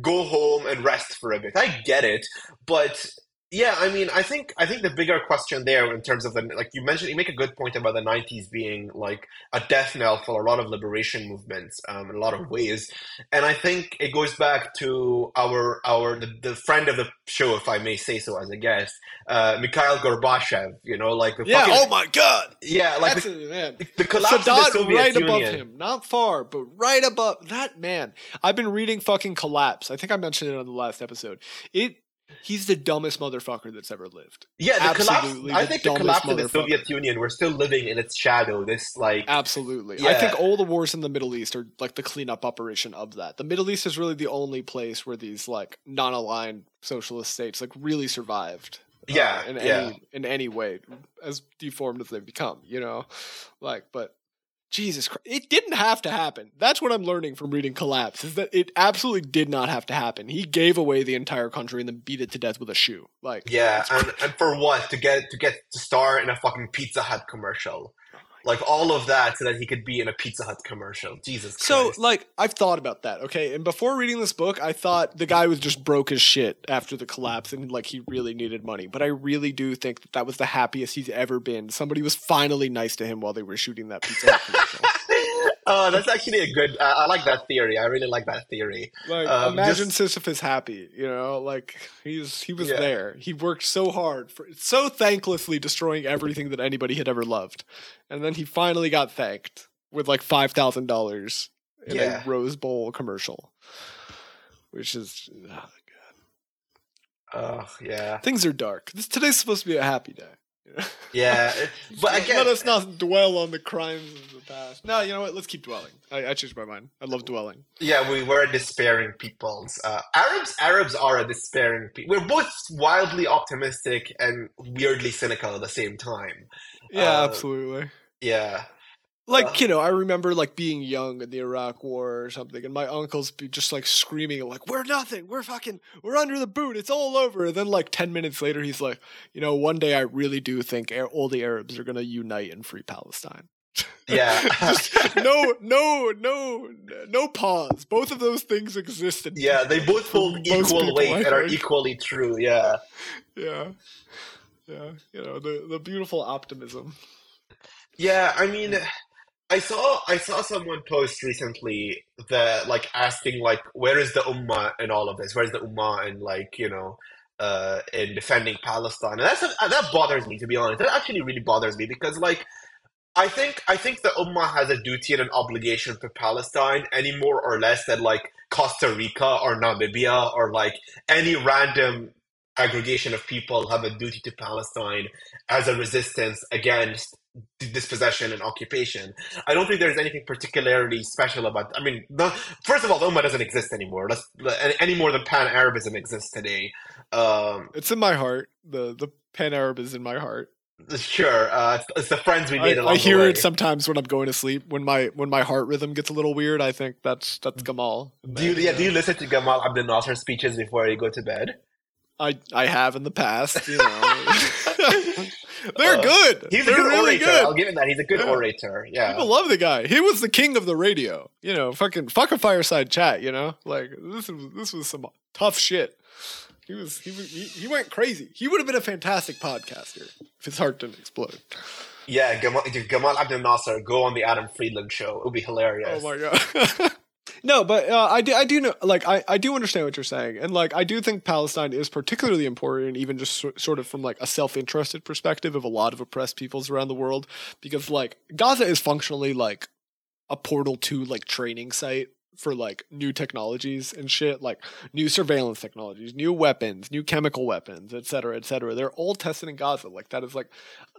go home and rest for a bit. I get it, but yeah, I mean, I think I think the bigger question there in terms of the like you mentioned, you make a good point about the '90s being like a death knell for a lot of liberation movements um, in a lot of ways, and I think it goes back to our our the, the friend of the show, if I may say so, as a guest, uh, Mikhail Gorbachev. You know, like the Yeah. fucking, Oh my God. yeah, like That's the, it, man. the collapse of the Soviet right Union. above him, not far, but right above that man. I've been reading fucking collapse. I think I mentioned it on the last episode. It he's the dumbest motherfucker that's ever lived. Yeah, the Absolutely collapse. I think the dumbest collapse of the. Soviet Union. We're still living in its shadow. This like Absolutely. I think all the wars in the Middle East are like the cleanup operation of that. The Middle East is really the only place where these like non-aligned socialist states like really survived. uh, Yeah, in yeah. any in any way, as deformed as they've become, you know, like, but Jesus Christ, it didn't have to happen. That's what I'm learning from reading Collapse is that it absolutely did not have to happen. He gave away the entire country and then beat it to death with a shoe. Like, yeah, and and for what to get to get to star in a fucking Pizza Hut commercial, like all of that, so that he could be in a Pizza Hut commercial. Jesus Christ. So, like, I've thought about that, okay? And before reading this book, I thought the guy was just broke as shit after the collapse and, like, he really needed money. But I really do think that that was the happiest he's ever been. Somebody was finally nice to him while they were shooting that Pizza Hut commercial. oh, that's actually a good. I I like that theory. I really like that theory. Like, Um, imagine just- Sisyphus happy, you know? Like, he's he was Yeah. there. He worked so hard, for so thanklessly destroying everything that anybody had ever loved. And then he finally got thanked with like five thousand dollars in Yeah. a Rose Bowl commercial, which is ah, uh, yeah, things are dark. This today's supposed to be a happy day. You know? yeah. But again, let us not dwell on the crimes of the past. No, you know what? Let's keep dwelling. I, I changed my mind. I love dwelling. Yeah, we were despairing peoples. Uh, Arabs, Arabs are a despairing people. We're both wildly optimistic and weirdly cynical at the same time. Yeah, Uh, absolutely. Yeah, Like uh, you know, I remember like being young in the Iraq War or something, and my uncles be just like screaming like, "We're nothing. We're fucking. We're under the boot. It's all over." And then like ten minutes later, he's like, "You know, one day I really do think all the Arabs are gonna unite and free Palestine." yeah. Just no, no, no, no pause. Both of those things exist. In yeah, they both hold equal weight and are equally true. Yeah. yeah, yeah. You know the the beautiful optimism. Yeah, I mean, I saw I saw someone post recently that like asking like where is the ummah in all of this? Where's the ummah in like you know uh in defending Palestine? And that's that bothers me to be honest. That actually really bothers me because like I think I think the ummah has a duty and an obligation to Palestine any more or less than like Costa Rica or Namibia or like any random aggregation of people have a duty to Palestine as a resistance against dispossession and occupation. I don't think there's anything particularly special about. I mean, the, first of all, the Ummah doesn't exist anymore. Let's, any more than Pan Arabism exists today. Um, It's in my heart. The the Pan Arab is in my heart. sure, uh, it's, it's the friends we I, made along I hear it sometimes when I'm going to sleep. When my when my heart rhythm gets a little weird, I think that's that's Gamal. do you, yeah, do you listen to Gamal Abdel Nasser speeches before you go to bed? I I have in the past. You know, they're Uh, good. He's they're a good really orator. good. I'll give him that. He's a good Yeah. orator. Yeah. People love the guy. He was the king of the radio. You know, fucking fuck a fireside chat. You know, like this was this was some tough shit. He was he was, he, he went crazy. He would have been a fantastic podcaster if his heart didn't explode. yeah, Gamal, Gamal Abdel Nasser, go on the Adam Friedland show. It would be hilarious. Oh my god. no, but uh, I do I do know like I I do understand what you're saying, and like I do think Palestine is particularly important, even just so, sort of from like a self-interested perspective of a lot of oppressed peoples around the world, because like Gaza is functionally like a portal to like training site for like new technologies and shit like new surveillance technologies new weapons new chemical weapons et cetera et cetera. They're all tested in gaza. Like that is like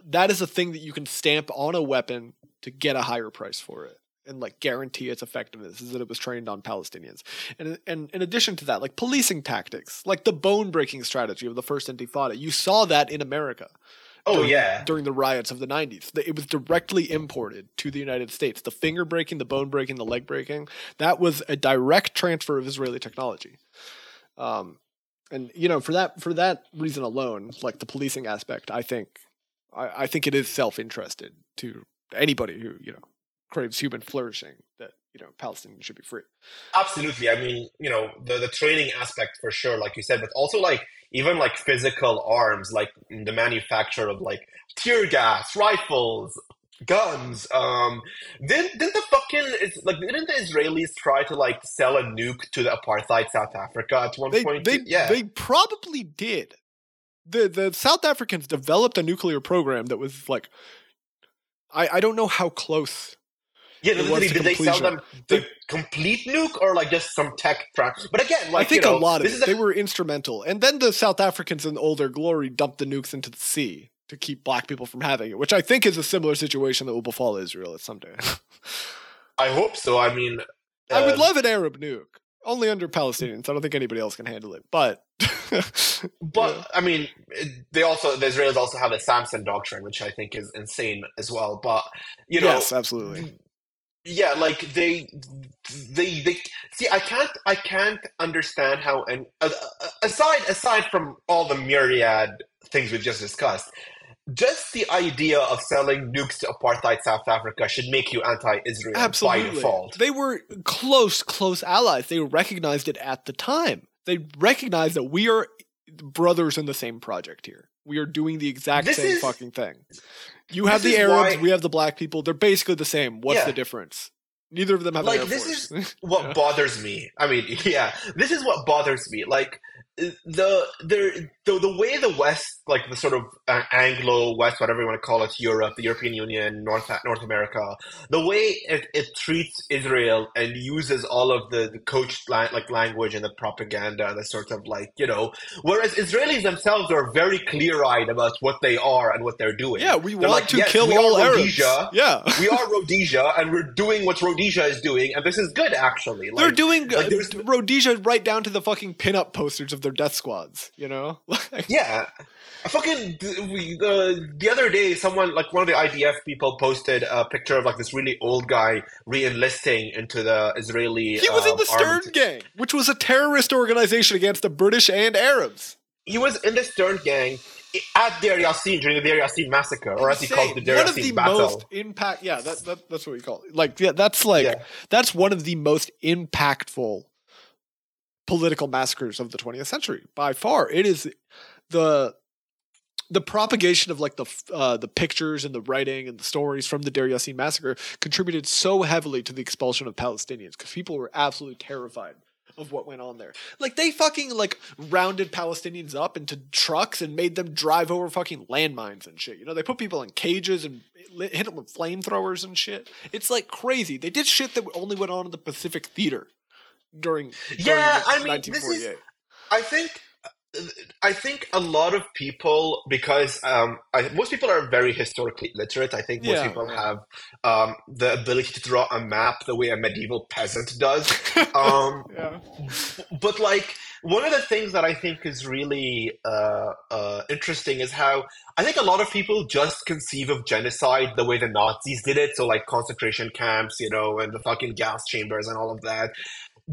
that is a thing that you can stamp on a weapon to get a higher price for it and like guarantee its effectiveness is that it was trained on Palestinians. And and in addition to that, like policing tactics, like the bone breaking strategy of the first Intifada, you saw that in America. Oh during- yeah. during the riots of the 90s. It was directly imported to the United States. The finger breaking, the bone breaking, the leg breaking, that was a direct transfer of Israeli technology. Um, and you know, for that for that reason alone, like the policing aspect, I think I, I think it is self interested to anybody who you know craves human flourishing that you know Palestinians should be free. Absolutely. I mean, you know, the the training aspect for sure, like you said, but also like even like physical arms, like the manufacture of like tear gas, rifles, guns. Um, didn't didn't the fucking is like didn't the Israelis try to like sell a nuke to the apartheid South Africa at one They point? they yeah. they probably did. The the South Africans developed a nuclear program that was like I, I don't know how close yeah, it literally, did they sell them the complete nuke or like just some tech? Tra- but again, like I think you know, a lot of this it. is a they were instrumental. And then the South Africans in all their glory dumped the nukes into the sea to keep black people from having it, which I think is a similar situation that will befall Israel at some day. I hope so. I mean, I would uh, love an Arab nuke. Only under Palestinians. I don't think anybody else can handle it. But But Yeah. I mean, they also the Israelis also have a Samson doctrine, which I think is insane as well. But you know, yes, absolutely. Yeah, like they, they, they. See, I can't, I can't understand how. And uh, uh, aside, aside from all the myriad things we've just discussed, just the idea of selling nukes to apartheid South Africa should make you anti-Israel by Absolutely. default. They were close, close allies. They recognized it at the time. They recognized that we are brothers in the same project here. We are doing the exact This same is- fucking thing. You have this the Arabs, why- we have the black people. They're basically the same. What's Yeah. the difference? Neither of them have Like, this Force. what Yeah. bothers me. I mean, yeah, this is what bothers me. Like uh, the the the the way the West, like the sort of uh, Anglo West, whatever you want to call it, Europe, the European Union, North North America, the way it, it treats Israel and uses all of the, the coached la- like language and the propaganda and the sort of like you know, whereas Israelis themselves are very clear eyed about what they are and what they're doing. Yeah, we They're want like, to "Yes, kill all Arabs. Rhodesia. Yeah. we are Rhodesia, and we're doing what Rhodesia is doing, and this is good actually. They're doing like, Rhodesia right down to the fucking pinup posters of their death squads, you know? Yeah. I fucking we, uh, the other day, someone like one of the IDF people posted a picture of like this really old guy re-enlisting into the Israeli. he was in um, the Stern army. Gang, which was a terrorist organization against the British and Arabs. He was in the Stern gang at Deir Yassin during the Deir Yassin massacre, or as he calls the Deir one of the battle. most impact. Yeah, that, that that's what we call it. Like, yeah, that's like Yeah. that's one of the most impactful political massacres of the 20th century by far. It is the the propagation of like the uh, the pictures and the writing and the stories from the Deir Yassin massacre contributed so heavily to the expulsion of Palestinians because people were absolutely terrified of what went on there. Like they fucking like rounded Palestinians up into trucks and made them drive over fucking landmines and shit. You know, they put people in cages and hit them with flamethrowers and shit. It's like crazy. They did shit that only went on in the Pacific Theater during, during Yeah, I mean, this is- I think I think a lot of people because um, I, most people are very historically literate. I think most Yeah, people yeah. have um, the ability to draw a map the way a medieval peasant does. Um, yeah. but like one of the things that I think is really uh, uh, interesting is how I think a lot of people just conceive of genocide the way the Nazis did it. So like concentration camps, you know, and the fucking gas chambers and all of that.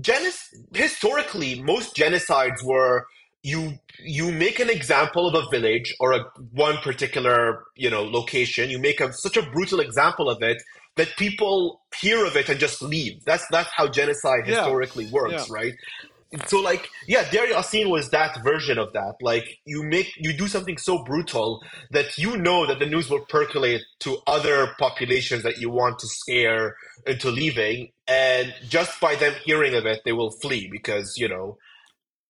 Genoc- historically, most genocides were you you make an example of a village or a one particular you know location. You make a, such a brutal example of it that people hear of it and just leave. That's that's how genocide Yeah. historically works, Yeah. right? So like yeah, Deir Yassin was that version of that. Like you make you do something so brutal that you know that the news will percolate to other populations that you want to scare into leaving, and just by them hearing of it, they will flee because you know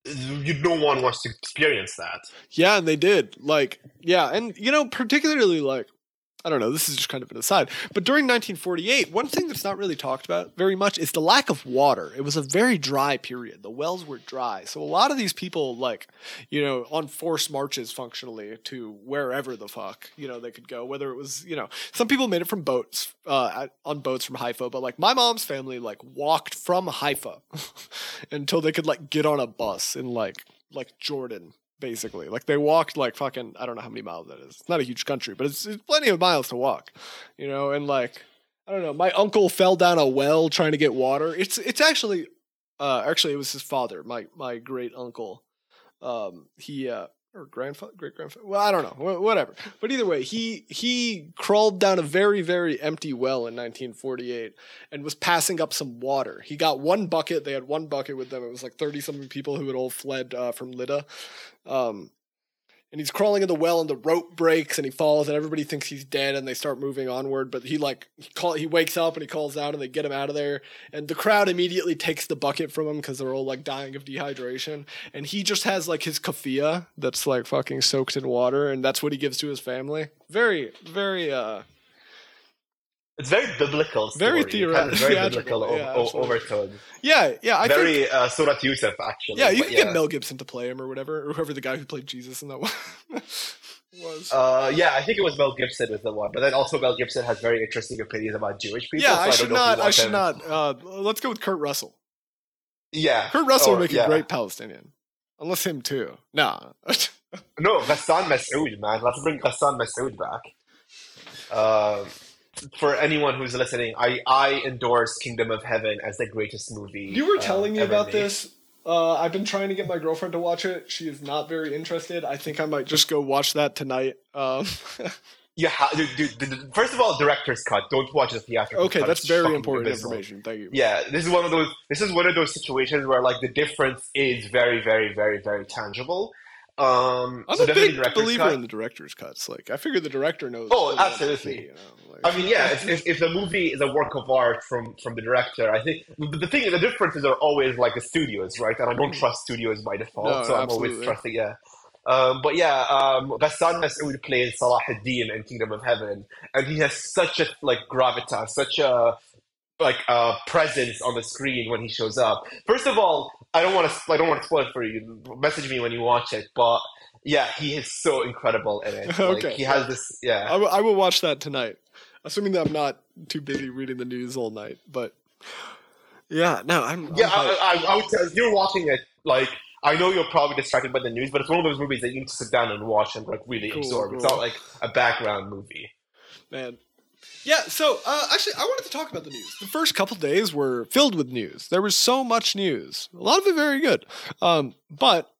you no one wants to experience that. Yeah, and they did. Like, yeah, and you know, particularly like I don't know, this is just kind of an aside, but during 1948, one thing that's not really talked about very much is the lack of water. It was a very dry period. The wells were dry. So a lot of these people like, you know, on forced marches functionally to wherever the fuck, you know, they could go, whether it was, you know, some people made it from boats uh on boats from Haifa, but like my mom's family like walked from Haifa until they could like get on a bus in like like Jordan basically. Like they walked like fucking I don't know how many miles that is. It's not a huge country, but it's, it's plenty of miles to walk. You know, and like I don't know, my uncle fell down a well trying to get water. It's it's actually uh actually it was his father, my my great uncle. Um he uh or grandfather, great grandfather. Well, I don't know, whatever. But either way, he he crawled down a very very empty well in 1948 and was passing up some water. He got one bucket. They had one bucket with them. It was like 30 something people who had all fled uh, from Lydda. Um, and he's crawling in the well and the rope breaks and he falls and everybody thinks he's dead and they start moving onward but he like he call he wakes up and he calls out and they get him out of there. And the crowd immediately takes the bucket from him because they're all like dying of dehydration. And he just has like his kafia that's like fucking soaked in water and that's what he gives to his family. Very very uh It's very biblical. Very story. It has very biblical yeah, o- absolutely. overtones. yeah yeah i think very uh, Surat Yusuf, actually. Yeah, you can get Mel Gibson to play him or whatever, or whoever the guy who played Jesus in that one was. Uh, yeah, I think it was Mel Gibson was the one, but then also Mel Gibson has very interesting opinions about Jewish people. yeah, so I don't should not. I should him- not. Uh, let's go with Kurt Russell. Yeah, Kurt Russell Or- would make yeah. a great Palestinian, unless him too. Nah. No, Ghassan Massoud, man. Let's bring Ghassan Massoud back. Uh, for anyone who's listening, I, I endorse Kingdom of Heaven as the greatest movie. you were uh, telling me about made. this. Uh, I've been trying to get my girlfriend to watch it. She is not very interested. I think I might just go watch that tonight. Um, ha- dude, first of all, director's cut. Don't watch the theatrical okay, cut. that's It's very important abysmal. information. Thank you. Yeah, this is one of those. This is one of those situations where like the difference is very, very, very, very tangible. Um, I'm so a definitely big believer cut. in the director's cuts. Like, I figure the director knows. Oh, what he wants to absolutely. you know, like- I mean, yeah, if, if, if the movie is a work of art from from the director, I think the, the thing, the differences are always like the studios, right? And I don't trust studios by default, No, so I'm absolutely. always trusting. Yeah, Um, but yeah, um, Ghassan Massoud plays Salah ad-Din in Kingdom of Heaven, and he has such a like gravitas, such a like uh, presence on the screen when he shows up. First of all, I don't want to I don't want to spoil it for you. Message me when you watch it, but yeah, he is so incredible in it. Like, Okay, he has this yeah. I will- watch that tonight, assuming that I'm not too busy reading the news all night. But yeah, no, I'm. I'm Yeah. I, I, I would say you're watching it, like I know you're probably distracted by the news, but it's one of those movies that you need to sit down and watch and like really Cool, absorb. It's not like a background movie. man. Yeah, so uh, actually, I wanted to talk about the news. The first couple days were filled with news. There was so much news, a lot of it very good. Um, but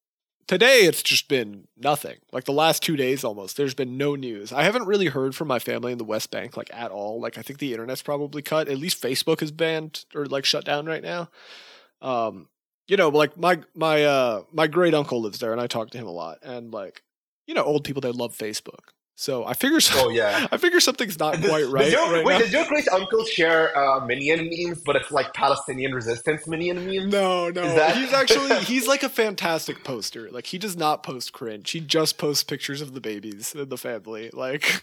today, it's just been nothing. Like the last two days, almost. There's been no news. I haven't really heard from my family in the West Bank, like at all. Like I think the internet's probably cut. At least Facebook is banned or like shut down right now. Um, you know, like my my uh my great uncle lives there, and I talk to him a lot. And like, you know, old people they love Facebook. So I figure so- Oh yeah. I figure something's not Does- quite does right. your- right wait, now. does your great uncle share uh, Minion memes, but it's like Palestinian resistance Minion memes? No, no. That- He's actually he's like a fantastic poster. Like he does not post cringe. He just posts pictures of the babies and the family. Like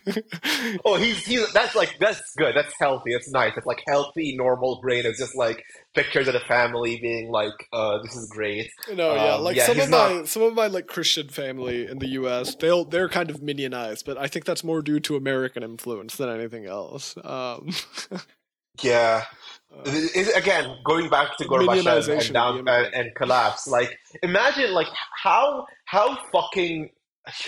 Oh, he's he's that's like that's good. That's healthy. It's nice. It's like healthy, normal brain. It's just like pictures of the family being like, uh, "This is great." no, yeah. Um, Like yeah, some of my some of my like Christian family in the US, they'll they're kind of minionized, but I think that's more due to American influence than anything else. Um Yeah. uh, again, going back to Gorbachev and down the and, collapse. Like, imagine like how how fucking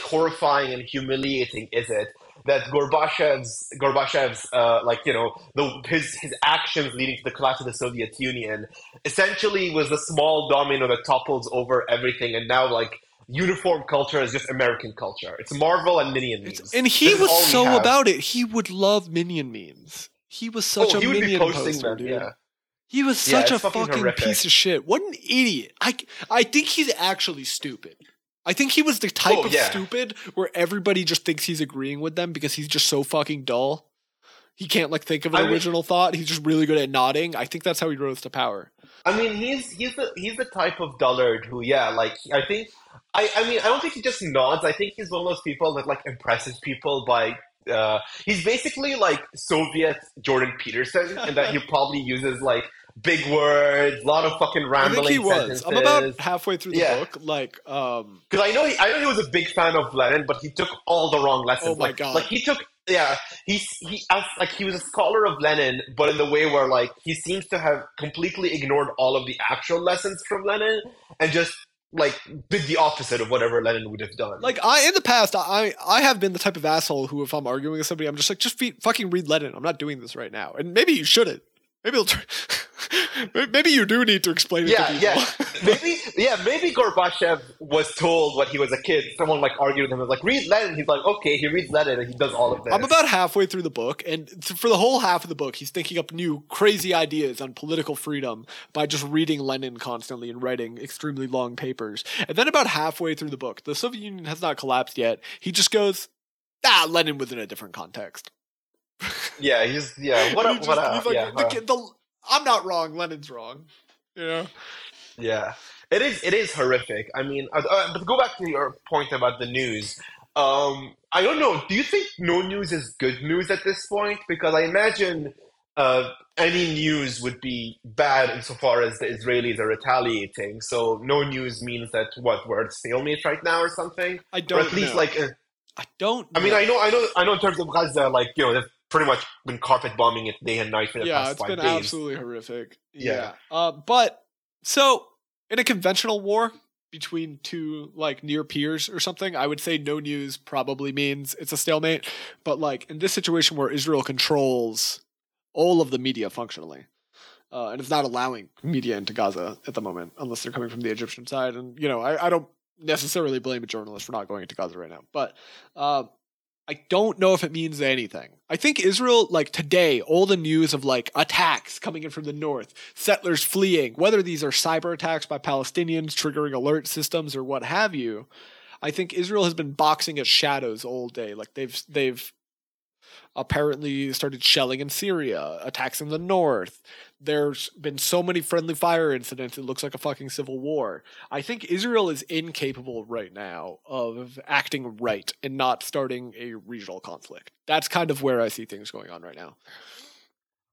horrifying and humiliating is it that Gorbachev's Gorbachev's uh, like you know the his his actions leading to the collapse of the Soviet Union essentially was the small domino that topples over everything, and now like uniform culture is just American culture. It's Marvel and Minion memes. it's, and he This was so about it. He would love minion memes. He was such oh, a he would be minion poster, them. dude. Yeah. He was Yeah, such a fucking fucking, piece of shit. What an idiot. I, I think he's actually stupid. I think he was the type Oh, of yeah. stupid where everybody just thinks he's agreeing with them because he's just so fucking dull. He can't like think of an I mean- original thought. He's just really good at nodding. I think that's how he rose to power. I mean, he's he's the he's the type of dullard who, yeah, like I think, I I mean, I don't think he just nods. I think he's one of those people that like impresses people by. Uh, he's basically like Soviet Jordan Peterson, in that he probably uses like big words, a lot of fucking I rambling think he was. sentences. I'm about halfway through the Yeah. book. Like, um, Because I know he, I know he was a big fan of Lenin, but he took all the wrong lessons. Oh my like, God. Like he took, yeah, he's he like he was a scholar of Lenin, but in the way where like he seems to have completely ignored all of the actual lessons from Lenin and just like did the opposite of whatever Lenin would have done. like I in the past, I I have been the type of asshole who, if I'm arguing with somebody, I'm just like, just fe- fucking read Lenin. I'm not doing this right now, and maybe you shouldn't. Maybe it'll turn. maybe you do need to explain it yeah, to people. yeah, maybe, yeah, maybe Gorbachev was told when he was a kid. Someone like argued with him, was like, "Read Lenin." He's like, "Okay." He reads Lenin, and he does all of this. I'm about halfway through the book, and for the whole half of the book, he's thinking up new crazy ideas on political freedom by just reading Lenin constantly and writing extremely long papers. And then about halfway through the book, the Soviet Union has not collapsed yet. He just goes, "Ah, Lenin was in a different context." yeah, he's yeah. What he what he's like, yeah. the, uh, kid- the- I'm not wrong. Lenin's wrong. Yeah. Yeah, it is. It is horrific. I mean, uh, uh, but to go back to your point about the news, um, I don't know. Do you think no news is good news at this point? Because I imagine uh, any news would be bad insofar as the Israelis are retaliating. So no news means that what we're at stalemate right now or something, I or don't at least know. like. Uh, I don't. I mean. I know, I know, I know. In terms of Gaza, like you know, they've pretty much been carpet bombing it day and night for the yeah, past it's five been absolutely horrific. Yeah. Yeah. Uh, but so in a conventional war between two like near peers or something, I would say no news probably means it's a stalemate. But like in this situation where Israel controls all of the media functionally. Uh, and it's not allowing media into Gaza at the moment, unless they're coming from the Egyptian side. And you know, I, I don't necessarily blame a journalist for not going into Gaza right now, but uh, I don't know if it means anything. I think Israel, like today, all the news of like attacks coming in from the north, settlers fleeing, whether these are cyber attacks by Palestinians triggering alert systems or what have you, I think Israel has been boxing its shadows all day. Like they've they've apparently started shelling in Syria, attacks in the north. There's been so many friendly fire incidents, it looks like a fucking civil war. I think Israel is incapable right now of acting right and not starting a regional conflict. That's kind of where I see things going on right now.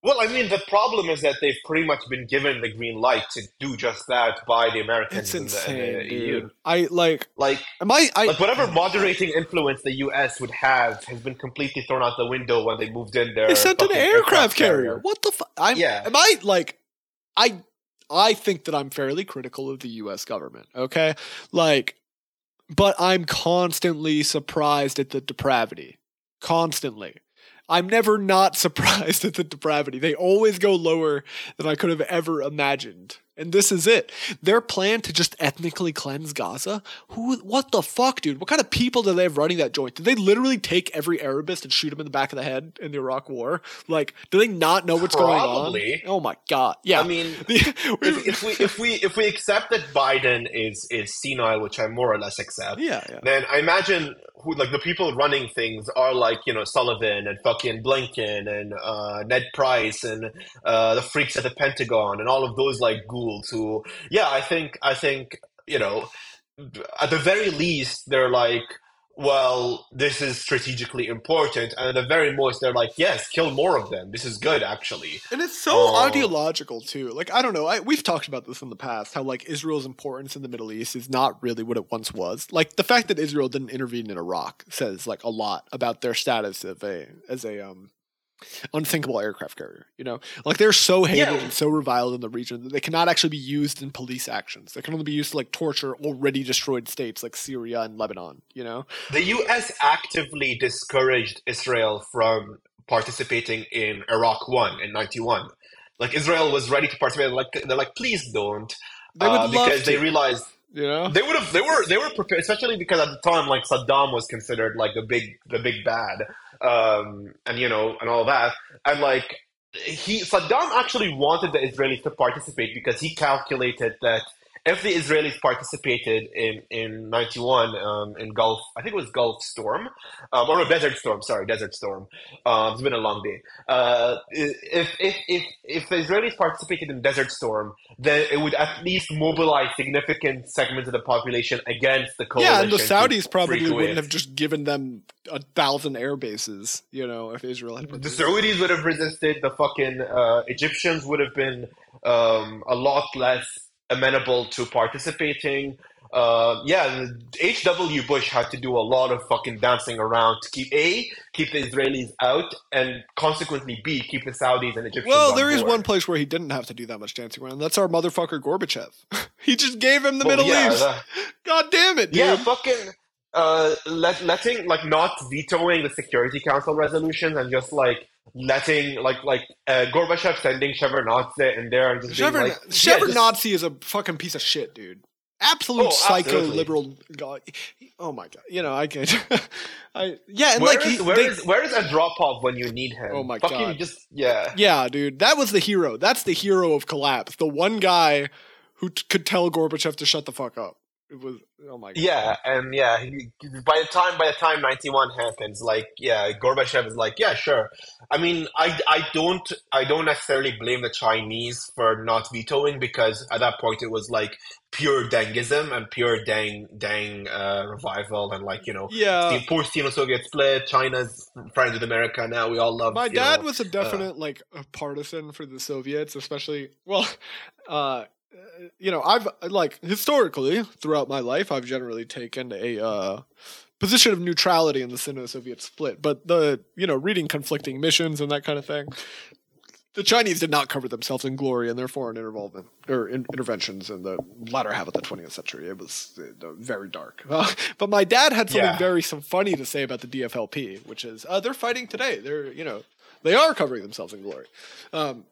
Well, I mean, the problem is that they've pretty much been given the green light to do just that by the Americans It's and the, and the EU. I like. Like, Am I? I like whatever moderating influence the U.S. would have has been completely thrown out the window when they moved in there. They sent an aircraft carrier. What the fuck? I'm. Yeah. Am I like? I I think that I'm fairly critical of the U.S. government. Okay, like, but I'm constantly surprised at the depravity. Constantly. I'm never not surprised at the depravity. They always go lower than I could have ever imagined. And this is it. Their plan to just ethnically cleanse Gaza? Who what the fuck, dude? What kind of people do they have running that joint? Did they literally take every Arabist and shoot him in the back of the head in the Iraq war? Like, do they not know what's Probably. going on? Oh my god. Yeah. I mean, if, if we if we if we accept that Biden is is senile, which I more or less accept, yeah, yeah. then I imagine who like the people running things are like you know Sullivan and fucking Blinken and uh, Ned Price and uh, the freaks at the Pentagon and all of those like ghouls who yeah I think I think you know at the very least they're like well this is strategically important and at the very most they're like yes kill more of them this is good actually And it's so Oh. ideological too. Like I don't know. I, we've talked about this in the past. How like Israel's importance in the Middle East is not really what it once was. Like the fact that Israel didn't intervene in Iraq says like a lot about their status of a as a um unthinkable aircraft carrier. You know, like they're so hated Yeah. and so reviled in the region that they cannot actually be used in police actions. They can only be used to like torture already destroyed states like Syria and Lebanon. You know, The U.S. actively discouraged Israel from participating in Iraq One in '91. Like Israel was ready to participate, like they're like, please don't, they would uh, because they realized you know, they would have, they were, they were prepared, especially because at the time, like Saddam was considered like the big, the big bad, um, and you know, and all that, and like he Saddam actually wanted the Israelis to participate because he calculated that if the Israelis participated in in '91 um, in Gulf, I think it was Gulf Storm, um, or a Desert Storm. Sorry, Desert Storm. Um, it's been a long day. Uh, if if if if the Israelis participated in Desert Storm, then it would at least mobilize significant segments of the population against the coalition. Yeah, and the Saudis probably wouldn't have just given them a thousand air bases, you know, if Israel had. the. Saudis would have resisted. The fucking uh, Egyptians would have been um, a lot less amenable to participating. Uh, yeah, H.W. Bush had to do a lot of fucking dancing around to keep A, keep the Israelis out, and consequently B, keep the Saudis and Egyptians Well, on there is board. one place where he didn't have to do that much dancing around. That's our motherfucker Gorbachev. he just gave him the Well, Middle yeah, East. that- God damn it, dude. Yeah, fucking uh, let, letting like not vetoing the Security Council resolutions and just like letting like like uh, Gorbachev sending Shevardnadze in there and just Shevard- like, yeah, Shevardnadze is a fucking piece of shit, dude. Absolute Oh, psycho liberal. God. Oh my god. You know, I can't. I yeah, and Where like is- he, where they- is- where is Andropov when you need him? Oh my Fucking God. just yeah. Yeah, dude, that was the hero. That's the hero of collapse. The one guy who t- could tell Gorbachev to shut the fuck up. It was oh my god. Yeah, and yeah, he, by the time by the time ninety one happens, like yeah, Gorbachev is like, yeah, sure. I mean, I, I don't I don't necessarily blame the Chinese for not vetoing because at that point it was like pure Dengism and pure Deng Deng uh, revival and like you know Yeah. the post Sino-Soviet split. China's friends with America now. We all love. My dad know, was a definite like a partisan for the Soviets, especially well, uh, you know, I've like historically throughout my life, I've generally taken a uh, position of neutrality in the Sino-Soviet split. But the you know, reading conflicting missions and that kind of thing, the Chinese did not cover themselves in glory in their foreign involvement or in, interventions in the latter half of the 20th century. It was uh, very dark. but my dad had something Yeah. very some funny to say about the DFLP, which is uh, they're fighting today. They're you know they are covering themselves in glory. Um,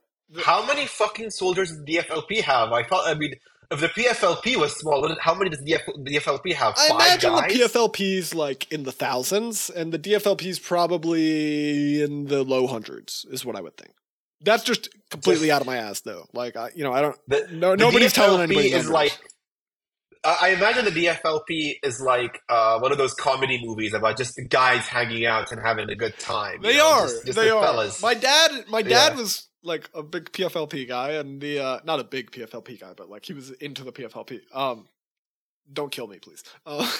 How many fucking soldiers does the DFLP have? I thought. I mean, if the PFLP was small, how many does the DF, DFLP have? I Five imagine guys? the PFLP's like in the thousands, and the DFLP's probably in the low hundreds, is what I would think. That's just completely Just- out of my ass, though. Like, I, you know, I don't. The- No, the nobody's telling DFLP anybody. is numbers. like I I imagine the DFLP is like uh, one of those comedy movies about just the guys hanging out and having a good time. you They know, are. just, just they the are. fellas. My dad. My dad Yeah. was like a big PFLP guy, and the uh, not a big PFLP guy, but like he was into the PFLP. Um, don't kill me, please. Uh,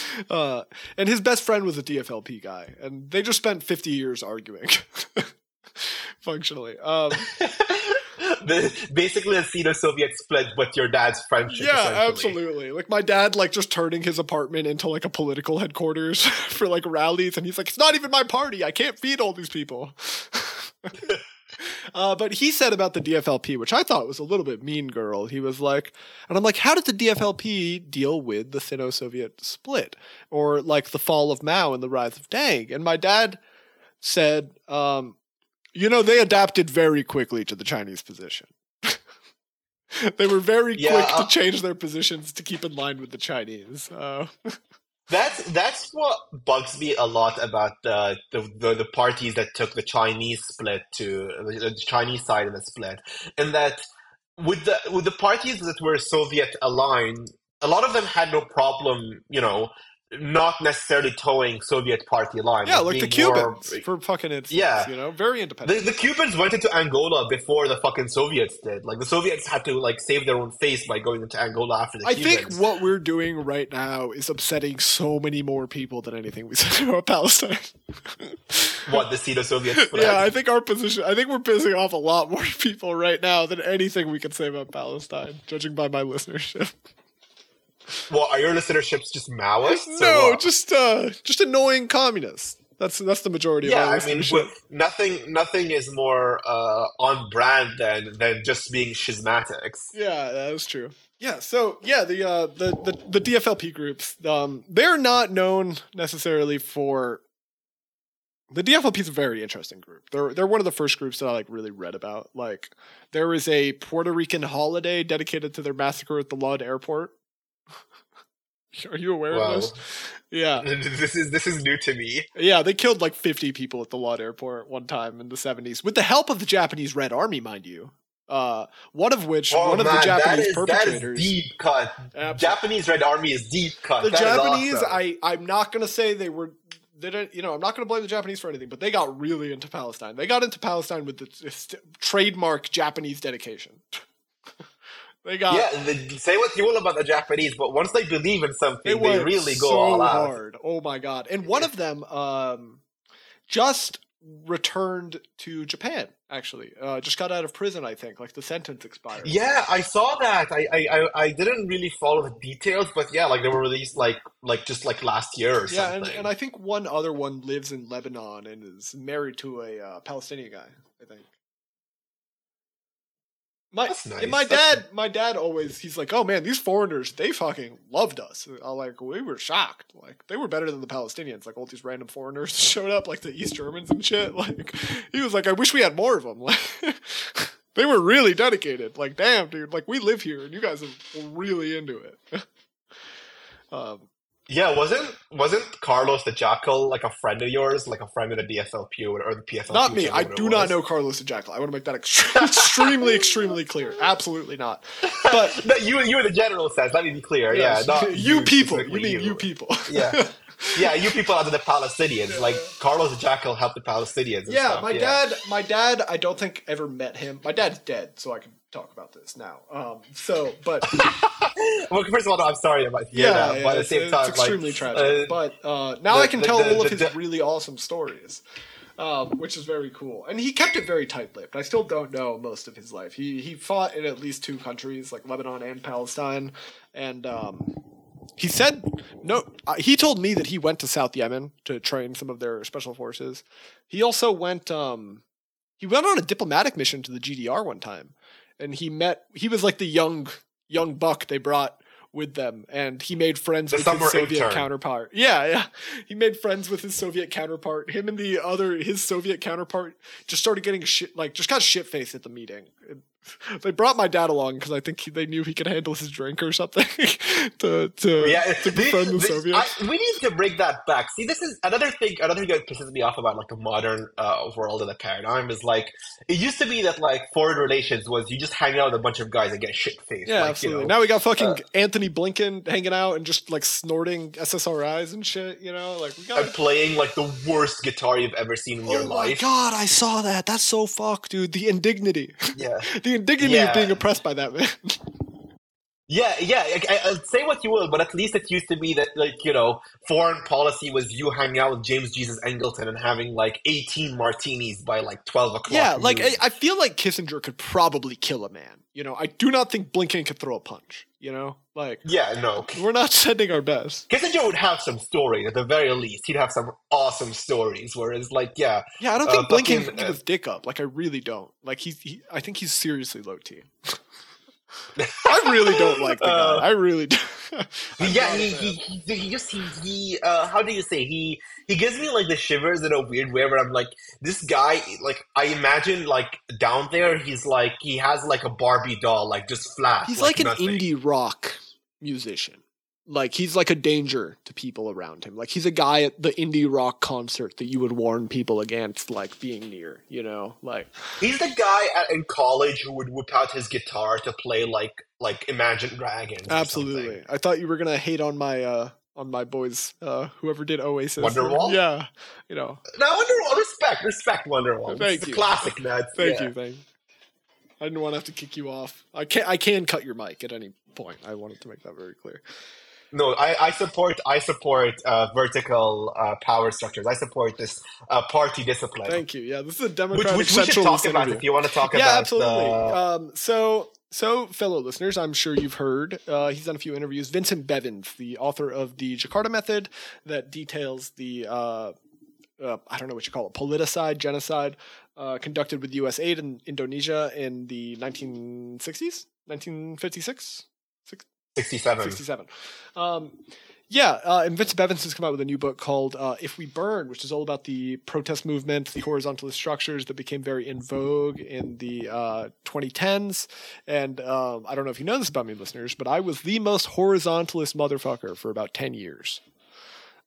uh, and his best friend was a DFLP guy, and they just spent fifty years arguing. Functionally, um, the, basically a Sino-Soviet split with your dad's friendship. yeah, absolutely. Like my dad, like just turning his apartment into like a political headquarters for like rallies, and he's like, "It's not even my party. I can't feed all these people." Uh, but he said about the DFLP, which I thought was a little bit mean girl. He was like, and I'm like, "How did the DFLP deal with the Sino-Soviet split, or like the fall of Mao and the rise of Deng?" And my dad said, um, "You know, they adapted very quickly to the Chinese position." they were very Yeah, quick uh, to change their positions to keep in line with the Chinese. Uh, That's that's what bugs me a lot about the the, the, the parties that took the Chinese split to the Chinese side in the split, and that with the with the parties that were Soviet aligned, a lot of them had no problem, you know, not necessarily toeing Soviet party lines. yeah, like the being more- Cubans, for fucking instance. Yeah. you know, very independent. The, the Cubans went into Angola before the fucking Soviets did. Like the Soviets had to like save their own face by going into Angola after the I Cubans. think what we're doing right now is upsetting so many more people than anything we said about Palestine. what the Sino-Soviet yeah, I think our position. I think we're pissing off a lot more people right now than anything we could say about Palestine, judging by my listenership. Well, are your listenerships just Maoists? no, just uh, just annoying communists. That's that's the majority yeah. of our I mean, nothing nothing is more uh, on brand than than just being schismatics. Yeah, that is true. Yeah, so yeah, the uh the, the, the DFLP groups, um, they're not known necessarily for the DFLP is a very interesting group. They're they're one of the first groups that I like really read about. Like there is a Puerto Rican holiday dedicated to their massacre at the Lud airport. Are you aware Wow. of this? Yeah. this is this is new to me. Yeah, they killed like 50 people at the Lud airport one time in the 70s with the help of the Japanese Red Army, mind you. Uh, one of which, Oh one of the man, Japanese is perpetrators. deep cut. Absolutely. Japanese Red Army is deep cut. the That Japanese, awesome. I I'm not gonna say they were. They didn't, you know, I'm not going to blame the Japanese for anything, but they got really into Palestine. They got into Palestine with the the trademark Japanese dedication. they got yeah, the, say what you will about the Japanese, but once they believe in something, they really go so all out. hard. Oh my god! And one of them um, just returned to Japan. Actually, uh, just got out of prison. I think, like the sentence expired. Yeah, I saw that. I, I, I, I didn't really follow the details, but yeah, like they were released like like just like last year or Yeah, something. and, and I think one other one lives in Lebanon and is married to a uh, Palestinian guy. I think. My nice. and my That's- dad, my dad always he's like, oh man, these foreigners they fucking loved us. I like we were shocked, like they were better than the Palestinians. Like all these random foreigners showed up, like the East Germans and shit. Like he was like, I wish we had more of them. Like they were really dedicated. Like damn, dude, like we live here and you guys are really into it. um, yeah, wasn't wasn't Carlos the Jackal like a friend of yours, like a friend of the DFLP or, the PFLP? Not me. I do not know Carlos the Jackal. I want to make that ext- extremely, extremely clear. Absolutely not. But No, you you in the general sense. Let me be clear. Yeah, not you people. You mean you people? Yeah. yeah, you people out of the Palestinians. Like Carlos the Jackal helped the Palestinians. and yeah, stuff, my dad. My dad. I don't think ever met him. My dad's dead, so I can talk about this now. Um. So, but Well, first of all, no, I'm sorry about yeah, yeah, yeah, but at the it's, same it's time, extremely like, tragic. uh, but uh, now the- I can the- tell the- all of his really awesome stories. Um, which is very cool, and he kept it very tight-lipped. I still don't know most of his life. He he fought in at least two countries, like Lebanon and Palestine, and um, he said no. Uh, he told me that he went to South Yemen to train some of their special forces. He also went. Um, he went on a diplomatic mission to the GDR one time, and he met. He was like the young young buck they brought with them, and he made friends The with his Soviet intern. counterpart. Yeah, yeah. He made friends with his Soviet counterpart. Him and the other his Soviet counterpart just started getting shit like just got shit faced at the meeting. they brought my dad along because I think he, they knew he could handle his drink or something to to, Yeah, to befriend the this- Soviets. I, we need to bring that back. See, this is another thing. Another thing that pisses me off about like the modern uh, world and the paradigm is like it used to be that like foreign relations was you just hang out with a bunch of guys and get shit faced. yeah, like, absolutely. You know, now we got fucking uh, Antony Blinken hanging out and just like snorting SSRIs and shit. You know, like we got. and playing like the worst guitar you've ever seen in your life. Oh my god, I saw that. That's so fucked, dude. The indignity. Yeah. the indignity Yeah. of being oppressed by that man. Yeah, yeah. I, I, I'll say what you will, but at least it used to be that, like, you know, foreign policy was you hanging out with James Jesus Angleton and having like eighteen martinis by like twelve o'clock. yeah, like. I, I feel like Kissinger could probably kill a man. You know, I do not think Blinken could throw a punch. You know, like yeah, no. we're not sending our best. Kissinger would have some stories at the very least. He'd have some awesome stories. Whereas, like, yeah, Yeah, I don't Uh, think Blinken fucking, can give uh, his dick up. Like I really don't. Like he's, he, I think he's seriously low T. I really don't like the Uh, guy. I really do. I'm yeah, he, he, he, he just he, he uh, how do you say he he gives me like the shivers in a weird way where I'm like this guy like I imagine like down there he's like he has like a Barbie doll like just flat. He's like, an nothing. indie rock musician. Like he's like a danger to people around him. Like he's a guy at the indie rock concert that you would warn people against like being near, you know? Like He's the guy at, in college who would whip out his guitar to play like like Imagine Dragons. absolutely. I thought you were going to hate on my uh on my boys uh whoever did Oasis. Wonderwall? Yeah. You know. No, Wonderwall, respect, respect Wonderwall. Thank it's you. a classic, man. Thank Yeah. you, thank you. I didn't want to have to kick you off. I can I can cut your mic at any point. I wanted to make that very clear. No, I, I support I support uh, vertical uh, power structures. I support this uh, party discipline. Thank you. Yeah, this is a which, democratic which we should talk about interview. if you want to talk yeah, about absolutely. the Um, so, so fellow listeners, I'm sure you've heard uh, he's done a few interviews. Vincent Bevins, the author of the Jakarta Method, that details the uh, uh, I don't know what you call it, politicide, genocide uh, conducted with U.S. aid in Indonesia in the 1960s, 1956, 67. 67. Um, yeah, uh, and Vincent Bevins has come out with a new book called uh, "If We Burn," which is all about the protest movement, the horizontalist structures that became very in vogue in the uh, 2010s. And um, I don't know if you know this about me, listeners, but I was the most horizontalist motherfucker for about 10 years.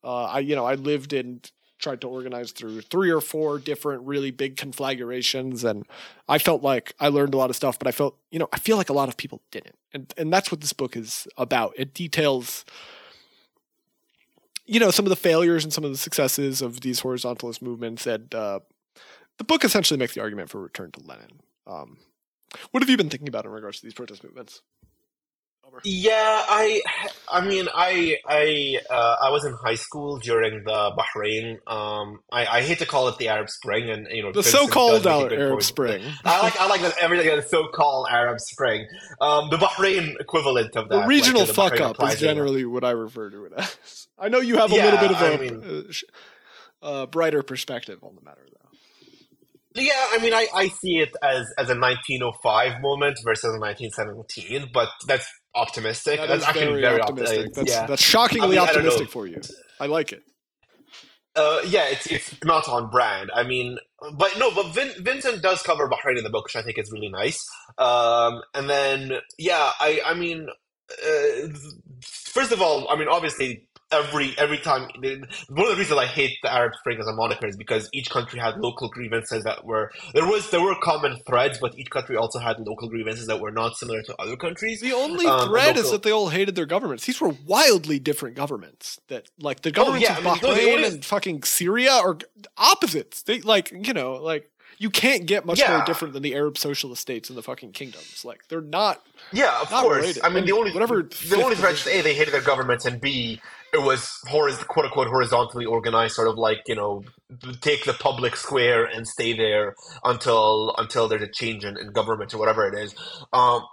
Uh, I, you know, I lived in tried to organize through three or four different really big conflagrations and I felt like I learned a lot of stuff but I felt you know I feel like a lot of people didn't. And and that's what this book is about. It details you know some of the failures and some of the successes of these horizontalist movements and uh, the book essentially makes the argument for return to Lenin. Um, what have you been thinking about in regards to these protest movements Aamer? Yeah, I, I mean, I, I, uh, I was in high school during the Bahrain. Um, I, I hate to call it the Arab Spring, and you know, the Vincent so-called does make a Arab, good Arab point. Spring I like, I like that everything is so-called Arab Spring. Um, the Bahrain equivalent of that, the like, regional the fuck Bahrain up is generally what I refer to it as. I know you have a Yeah, little bit of I a mean- uh, uh, brighter perspective on the matter, though. Yeah, I mean, I, I see it as, as a 1905 moment versus a 1917, but that's optimistic. That that's actually very, very optimistic. optimistic. That's, yeah. that's shockingly I mean, optimistic for you. I like it. Uh, yeah, it's it's not on brand. I mean, but no, but Vin, Vincent does cover Bahrain in the book, which I think is really nice. Um, and then yeah, I I mean, uh, first of all, I mean, obviously. Every every time, one of the reasons I hate the Arab Spring as a moniker is because each country had local grievances that were there was there were common threads, but each country also had local grievances that were not similar to other countries. The only Um, thread is that they all hated their governments. These were wildly different governments. That like the governments Oh, yeah, of I mean, Bahrain only- and fucking Syria are opposites. They like you know like you can't get much more different than the Arab socialist states and the fucking kingdoms. Like they're not. Yeah, of Not course. related. I mean, the only whatever the only fifth threats A they hated their governments, and B it was horiz- quote unquote horizontally organized, sort of like you know take the public square and stay there until until there's a change in, in government or whatever it is. Um,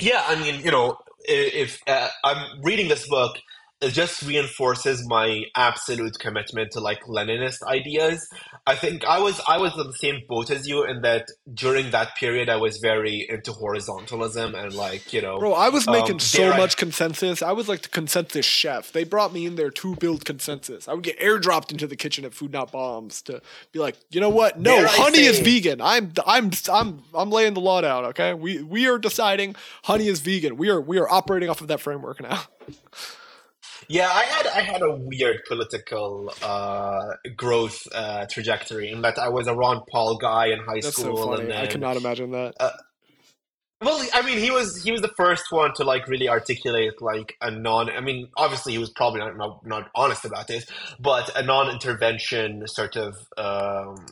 yeah, I mean, you know, if uh, I'm reading this book. It just reinforces my absolute commitment to like Leninist ideas. I think I was I was in the same boat as you in that during that period I was very into horizontalism and like you know Bro, I was um, making so dare I- much consensus. I was like the consensus chef. They brought me in there to build consensus. I would get airdropped into the kitchen at Food Not Bombs to be like, you know what? No, Dare honey is vegan. I'm I'm I'm I'm laying the law down. Okay, we we are deciding honey is vegan. We are we are operating off of that framework now. Yeah, I had I had a weird political uh, growth uh, trajectory in that I was a Ron Paul guy in high That's school, so funny. and then I cannot imagine that. Well, I mean, he was he was the first one to like really articulate like a non. I mean, obviously he was probably not not, not honest about this, but a non-intervention sort of um,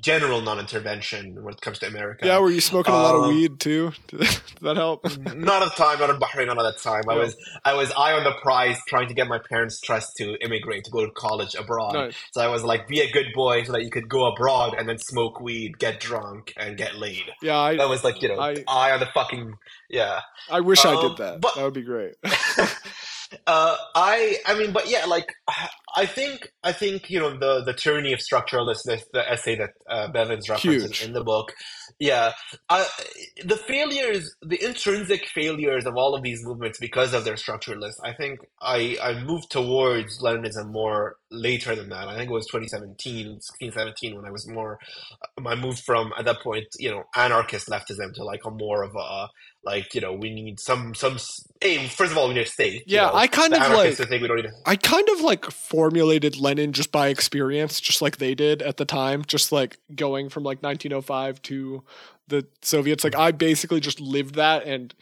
general non-intervention when it comes to America. yeah, were you smoking a lot of Um, weed too? Did that help? Not at the time, not in Bahrain, not at that time. I was I was eye on the prize, trying to get my parents' trust to immigrate to go to college abroad. Nice. So I was like, be a good boy, so that you could go abroad and then smoke weed, get drunk, and get laid. Yeah, I That was like you know, I- eye on the fucking yeah. I wish I um, did that. but- that would be great. uh, I I mean, but yeah, like I think I think you know the the tyranny of structurelessness, the essay that uh, Bevins references Huge. in the book. Yeah, I, the failures, the intrinsic failures of all of these movements because of their structuralists. I think I I moved towards Leninism more later than that. I think it was 2017, 16, 17 when I was more. I moved from at that point, you know, anarchist leftism to like a more of a like you know we need some some hey first of all we need a state. you Yeah, know. I kind of anarchists like we don't need a I kind of like formulated Lenin just by experience, just like they did at the time, just like going from like 1905 to the Soviets. Like I basically just lived that and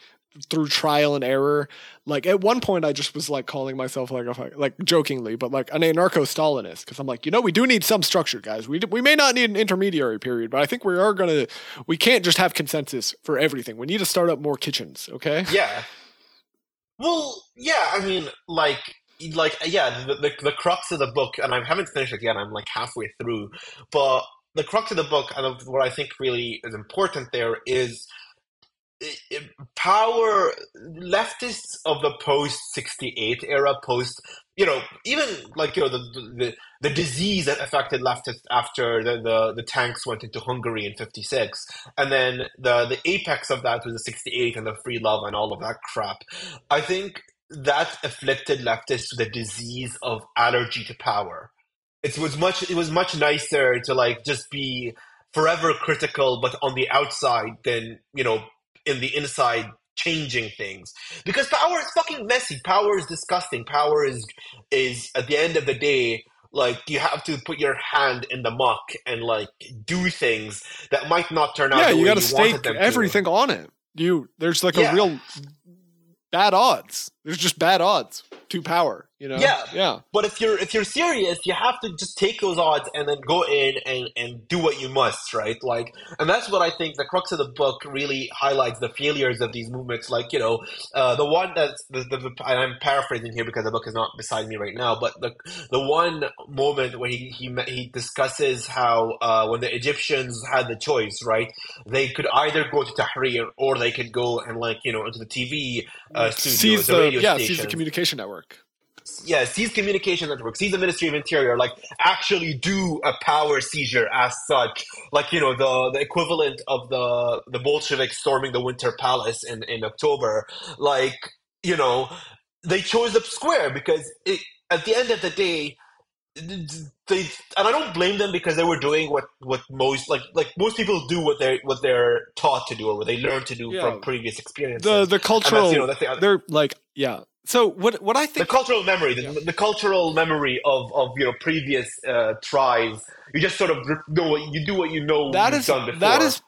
through trial and error. Like at one point, I just was like calling myself like a like jokingly, but like an anarcho-Stalinist because I'm like, you know, we do need some structure, guys. We we may not need an intermediary period, but I think we are gonna. We can't just have consensus for everything. We need to start up more kitchens. Okay. Yeah. Well, yeah, I mean, like, like, yeah, the, the the crux of the book, and I haven't finished it yet. I'm like halfway through, but the crux of the book, and of what I think really is important there is power. Leftists of the post '68 era, post, you know, even like you know the the the disease that affected leftists after the the, the tanks went into Hungary in '56 and then the the apex of that was the 68 and the free love and all of that crap i think that afflicted leftists with a disease of allergy to power it was much it was much nicer to like just be forever critical but on the outside than you know in the inside changing things because power is fucking messy power is disgusting power is is at the end of the day like you have to put your hand in the muck and like do things that might not turn out yeah, the you way got to you wanted stake them to. everything on it. You there's like Yeah. a real bad odds. There's just bad odds to power. You know. Yeah. Yeah. But if you're if you're serious, you have to just take those odds and then go in and, and do what you must, right? Like, and that's what I think the crux of the book really highlights the failures of these movements. Like, you know, uh, the one that's the, the, the and I'm paraphrasing here because the book is not beside me right now, but the the one moment where he he he discusses how uh, when the Egyptians had the choice, right, they could either go to Tahrir or they could go and like you know into the TV uh, studios, Seize the the radio yeah, stations seize the communication network. Yeah, seize communication network, seize the Ministry of Interior, like actually do a power seizure as such, like you know the the equivalent of the the Bolsheviks storming the Winter Palace in in October, like you know they chose the square because it, at the end of the day. They and I don't blame them because they were doing what, what most like like most people do what they what they're taught to do or what they learn to do Yeah. from previous experiences. The the cultural that's, you know, that's the, they're like yeah. So what what I think the cultural memory, the, Yeah. the cultural memory of, of you know previous uh, tries. You just sort of know what you do what you know that is that is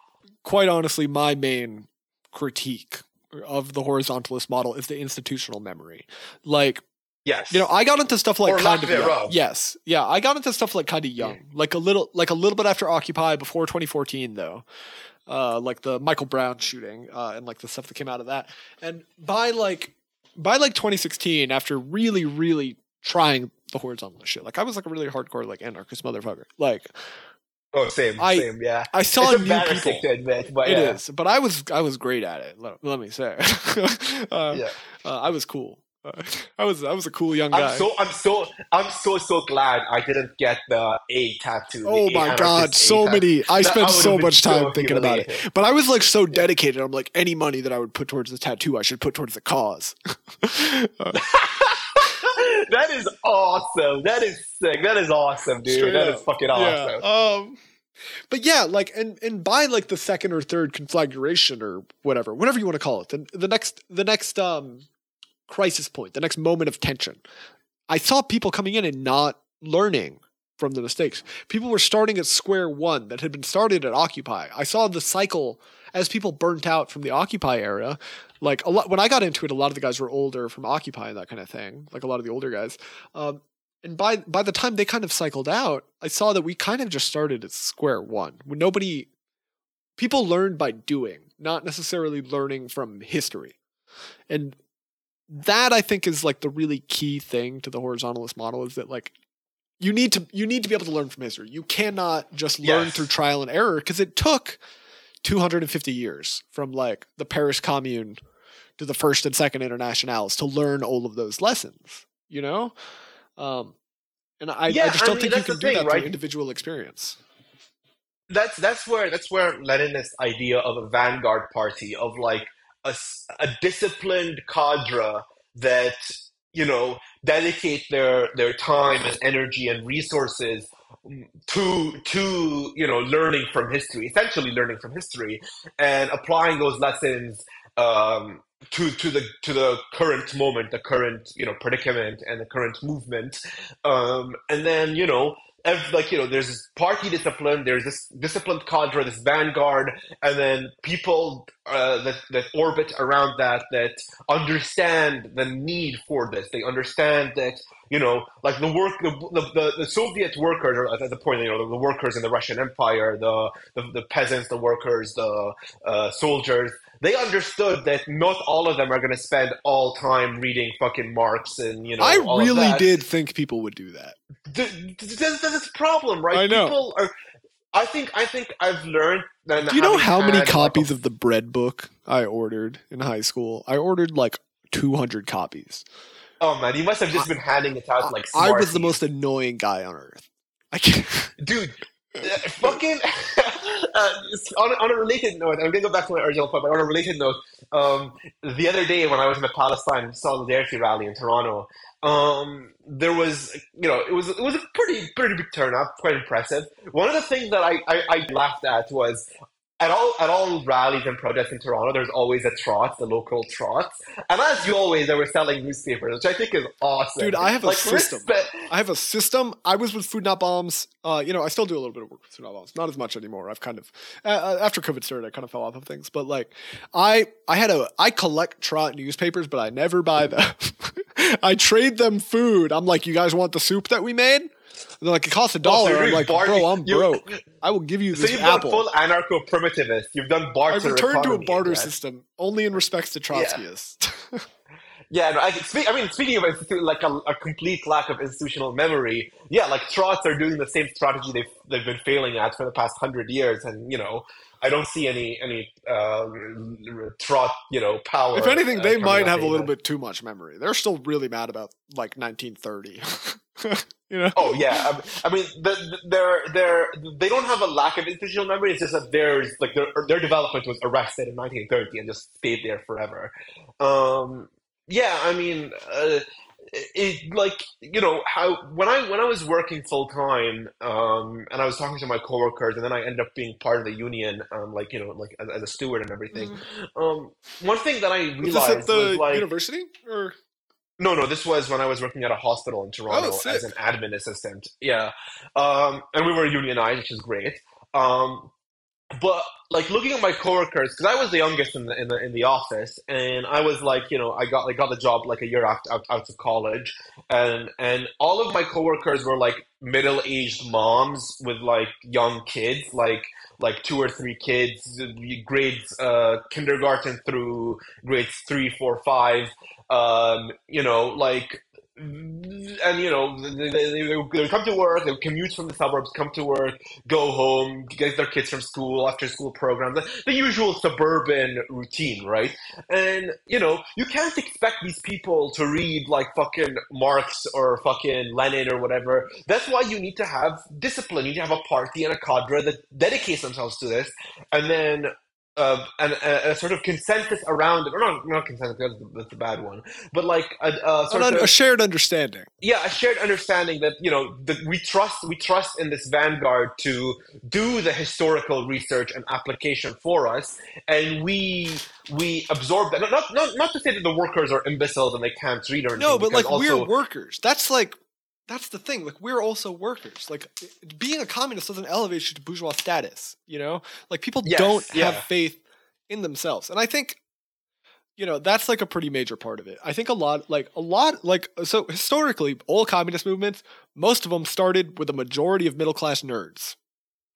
quite honestly my main critique of the horizontalist model is the institutional memory. Like yes, You know, I got into stuff like Or kind of young. yes, yeah. I got into stuff like kind of young, like a little, like a little bit after Occupy, before 2014, though. Uh, like the Michael Brown shooting, uh, and like the stuff that came out of that. And by like, by like 2016, after really, really trying the horizontal shit, like I was like a really hardcore like anarchist motherfucker. Like oh same I- same yeah. I saw it's new people. to admit, but It yeah. is, but I was I was great at it. Let, let me say, uh, Yeah. uh, I was cool. I was I was a cool young guy. I'm so I'm so I'm so so glad I didn't get the A tattoo. the Oh A my god, so tattoo. many. I That- spent would've so much so time thinking about it. But I was like so dedicated. I'm like, any money that I would put towards the tattoo, I should put towards the cause. That is awesome. That is sick. That is awesome, dude. Straight that is up. fucking awesome. Yeah. Um, but yeah, like, and and by like the second or third conflagration or whatever, whatever you want to call it, the, the next the next um crisis point, the next moment of tension, I saw people coming in and not learning from the mistakes. People were starting at square one that had been started at Occupy. I saw the cycle as people burnt out from the Occupy era. Like a lot when I got into it, a lot of the guys were older from Occupy and that kind of thing. Like a lot of the older guys. Um, and by by the time they kind of cycled out, I saw that we kind of just started at square one. When nobody people learned by doing, not necessarily learning from history. And that I think is like the really key thing to the horizontalist model is that like you need to you need to be able to learn from history. You cannot just learn Yes. through trial and error because it took 250 years from like the Paris Commune to the first and second internationals to learn all of those lessons, you know? Um and I, Yeah, I just don't mean, think you can do thing, that right? through individual experience. that's that's where that's where Leninist idea of a vanguard party of like a, a disciplined cadre that you know dedicate their their time and energy and resources to to you know learning from history essentially learning from history and applying those lessons um, to to the to the current moment the current you know predicament and the current movement. Um, and then you know ev- like you know there's party discipline there's this disciplined cadre this vanguard and then people uh, that that orbit around that that understand the need for this. They understand that you know like the work the, the, the soviet workers or at the point you know the, the workers in the russian empire the the, the peasants the workers the uh, soldiers they understood that not all of them are going to spend all time reading fucking marx and you know I really did think people would do that. th- th- there's, there's this problem, right? I know. People are. I think. I think I've learned. That Do you know how many like, copies a- of the bread book I ordered in high school? I ordered like 200 copies. Oh man, you must have just been handing it out like. I was the most annoying guy on earth. I can't. dude. uh, fucking. uh, on, on a related note, I'm gonna go back to my original point, but on a related note, um, the other day when I was in the Palestine solidarity rally in Toronto, um, there was, you know, it was it was a pretty pretty big turnout, quite impressive. One of the things that I, I, I laughed at was at all at all rallies and protests in Toronto, there's always a trot, the local trots, and as you always, they were selling newspapers, which I think is awesome. Dude, I have a like, system. respect- I have a system. I was with Food Not Bombs. Uh, you know, I still do a little bit of work with Food Not Bombs. Not as much anymore. I've kind of uh, uh, after COVID started, I kind of fell off of things. But like, I I had a I collect trot newspapers, but I never buy them. I trade them food. I'm like, you guys want the soup that we made? And they're like, it costs a Oh, so dollar. you're I'm like, bar- bro, I'm you- broke. I will give you So this you've apple. full anarcho primitivist. You've done barter. I barter. returned to a barter right? system only in respects to Trotskyists. Yeah, no, I, speak, I mean, speaking of like a, a complete lack of institutional memory, yeah, like trots are doing the same strategy they've they've been failing at for the past hundred years, and you know, I don't see any any uh, trot you know power. if anything, uh, they might have a little bit too much memory. They're still really mad about like 1930. you know? Oh yeah, I, I mean, the, the, they're they're they don't have a lack of institutional memory. It's just that there's like their their development was arrested in 1930 and just stayed there forever. Um, yeah, I mean, uh, it like you know how when I when I was working full time, um, and I was talking to my coworkers, and then I ended up being part of the union, um, like you know, like as, as a steward and everything. Um, one thing that I Was this realized at the was like. university or No, no, this was when I was working at a hospital in Toronto Oh, as an admin assistant. Yeah. Um, and we were unionized, which is great. Um, but like looking at my coworkers, because I was the youngest in the, in the in the office, and I was like, you know, I got I got the job like a year after out, out of college, and and all of my coworkers were like middle aged moms with like young kids, like like two or three kids, grades uh, kindergarten through grades three, four, five. Um, you know, like and you know they, they, they, come to work they commute from the suburbs come to work go home get their kids from school after school programs the usual suburban routine right? And you know you can't expect these people to read like fucking marx or fucking lenin or whatever. That's why you need to have discipline. You need to have a party and a cadre that dedicates themselves to this. And then uh, and a, a, sort of consensus around it, or not, not consensus, that's, that's the bad one, but like a, a sort An, of a shared understanding. yeah, a shared understanding that you know that we trust we trust in this vanguard to do the historical research and application for us, and we we absorb that. Not not not to say that the workers are imbeciles and they can't read or anything. No, but like also, we're workers. That's like that's the thing. Like we're also workers. Like being a communist doesn't elevate you to bourgeois status. You know, like people Yes, don't have faith in themselves, and I think you know that's like a pretty major part of it. I think a lot, like a lot, like so historically, all communist movements, most of them started with a majority of middle class nerds.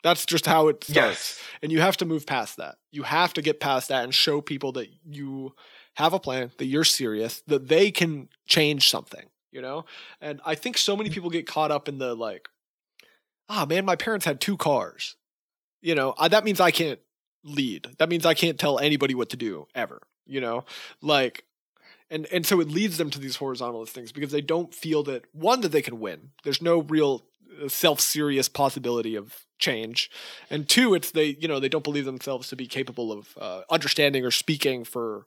That's just how it starts, yes, and you have to move past that. You have to get past that and show people that you have a plan, that you're serious, that they can change something you know? And i think so many people get caught up in the like ah man my parents had two cars. You know I, that means i can't lead. That means i can't tell anybody what to do ever you know? Like and and so it leads them to these horizontalist things because they don't feel that one that they can win. There's no real uh, self-serious possibility of change. And two it's they you know they don't believe themselves to be capable of uh, understanding or speaking for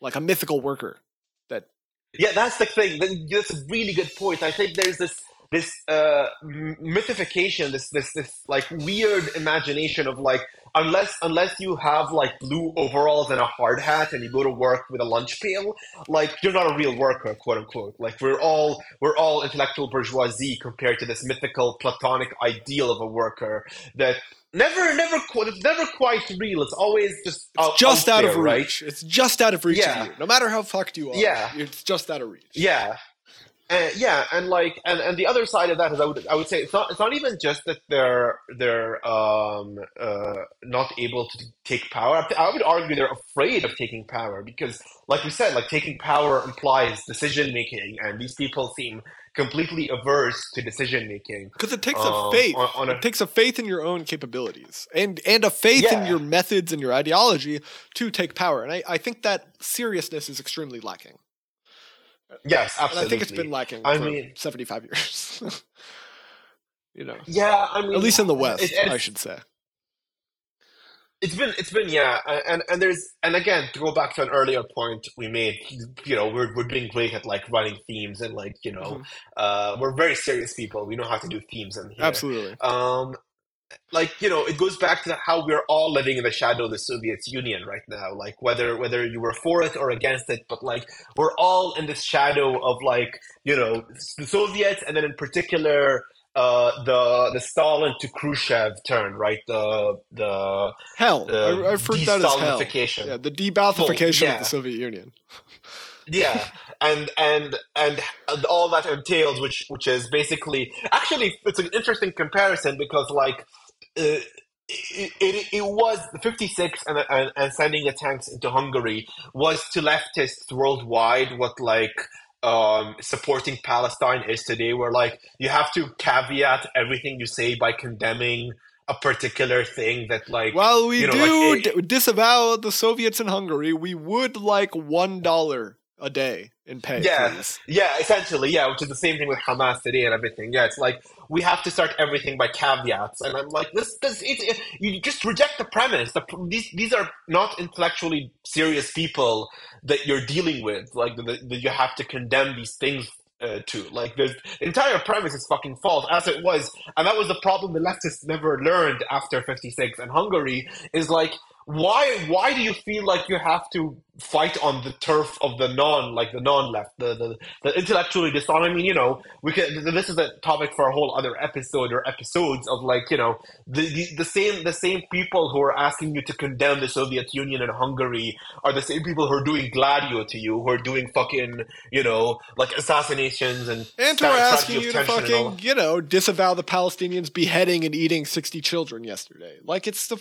like a mythical worker yeah. That's the thing. That- That's a really good point. I think there's this this uh, mythification, this this this like weird imagination of like unless unless you have like blue overalls and a hard hat and you go to work with a lunch pail, like you're not a real worker, quote unquote. Like we're all we're all intellectual bourgeoisie compared to this mythical platonic ideal of a worker that never never it's never quite real. It's always just out, just out, there, of right? reach. It's just out of reach Yeah. of you. No matter how fucked you are. Yeah. It's just out of reach. Yeah. Uh, yeah, and like, and, and the other side of that is, I would I would say it's not it's not even just that they're they're um uh not able to take power. I, would argue they're afraid of taking power because, like we said, like taking power implies decision making, and these people seem completely averse to decision making. Because it takes Um, a faith. on- on a- it takes a faith in your own capabilities and and a faith in your methods and your ideology to take power. And I, I think that seriousness is extremely lacking. Yes, And. I think it's been lacking I for mean- 75 years. you know. Yeah, I mean, At least in the West, it- I should say. It's been, it's been, yeah, and and there's, and again, to go back to an earlier point we made, you know, we're we're being great at like running themes and like, you know, Mhm. uh, we're very serious people. We know how to do themes in here. Absolutely. Um, like you know, it goes back to how we're all living in the shadow of the Soviet Union right now. Like whether whether you were for it or against it, but like we're all in this shadow of like you know the Soviets, and then in particular. Uh, the the Stalin to Khrushchev turn, right? The the Hell. uh, I, I've heard that as hell. Yeah, the de-Ba'athification yeah. of the Soviet Union. yeah and and and all that entails which which is basically actually it's an interesting comparison because like uh, it, it, it was 56 and, and, and sending the tanks into Hungary was to leftists worldwide what like um, supporting Palestine is today, where like you have to caveat everything you say by condemning a particular thing that like While we you know, do like, it- d- disavow the Soviets in Hungary, we would like one dollar a day in pay. Yeah. please. Yeah, essentially, yeah, which is the same thing with Hamas today and everything. Yeah, it's like we have to start everything by caveats, and I'm like, this, this, it, it, you just reject the premise. The, these, these are not intellectually serious people that you're dealing with. Like that you have to condemn these things uh, to. Like the entire premise is fucking false, as it was, and that was the problem the leftists never learned after '56 and Hungary. Is like why why do you feel like you have to fight on the turf of the non like the non left the, the the intellectually dishonest I mean you know we can this is a topic for a whole other episode or episodes of like you know the, the the same the same people who are asking you to condemn the Soviet Union and Hungary are the same people who are doing Gladio to you who are doing fucking you know like assassinations and And sta- we're asking you to tension and all fucking, you know, disavow the Palestinians beheading and eating 60 children yesterday. Like, it's the.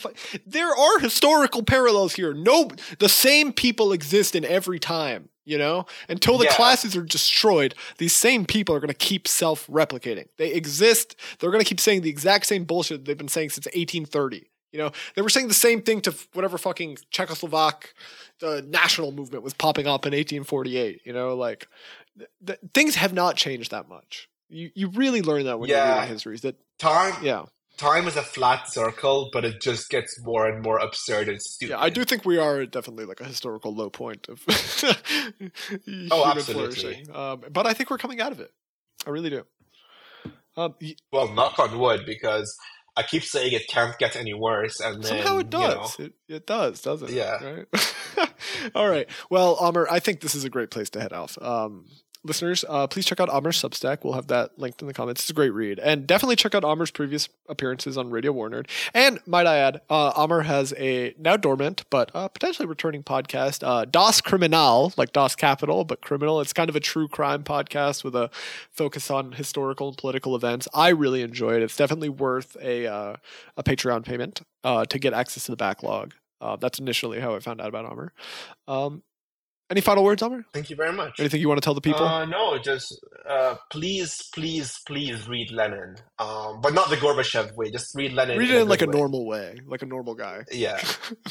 There are historical parallels here. No, the same people will exist in every time. You know, until the Yeah. classes are destroyed, these same people are going to keep self-replicating. They exist. They're going to keep saying the exact same bullshit they've been saying since 1830. You know, they were saying the same thing to whatever fucking Czechoslovak, the national movement was popping up in 1848. You know, like th- th- things have not changed that much. You you really learn that when you're Yeah. reading histories. That Time, yeah, time is a flat circle, but it just gets more and more absurd and stupid. yeah. I do think we are definitely like a historical low point of human Oh, absolutely. flourishing. Um, but I think we're coming out of it. I really do. Um, y- Well, knock on wood, because I keep saying it can't get any worse, and then somehow it you know, does. It, it does, doesn't it? Yeah. Right. All right. Well, Aamer, I think this is a great place to head off. Um, listeners, uh, please check out Aamer's Substack. We'll have that linked in the comments. It's a great read. And definitely check out Aamer's previous appearances on Radio War Nerd. And might I add, uh, Aamer has a now dormant, but uh, potentially returning podcast, uh, Das Criminal, like Das Kapital, but criminal. It's kind of a true crime podcast with a focus on historical and political events. I really enjoy it. It's definitely worth a, uh, a Patreon payment uh, to get access to the backlog. Uh, that's initially how I found out about Aamer. Um, any final words, Aamer? thank you very much. Anything you want to tell the people? Uh, no, just uh, please, please, please read Lenin, um, but not the Gorbachev way. Just read Lenin. Read it in like a way. normal way, like a normal guy. Yeah,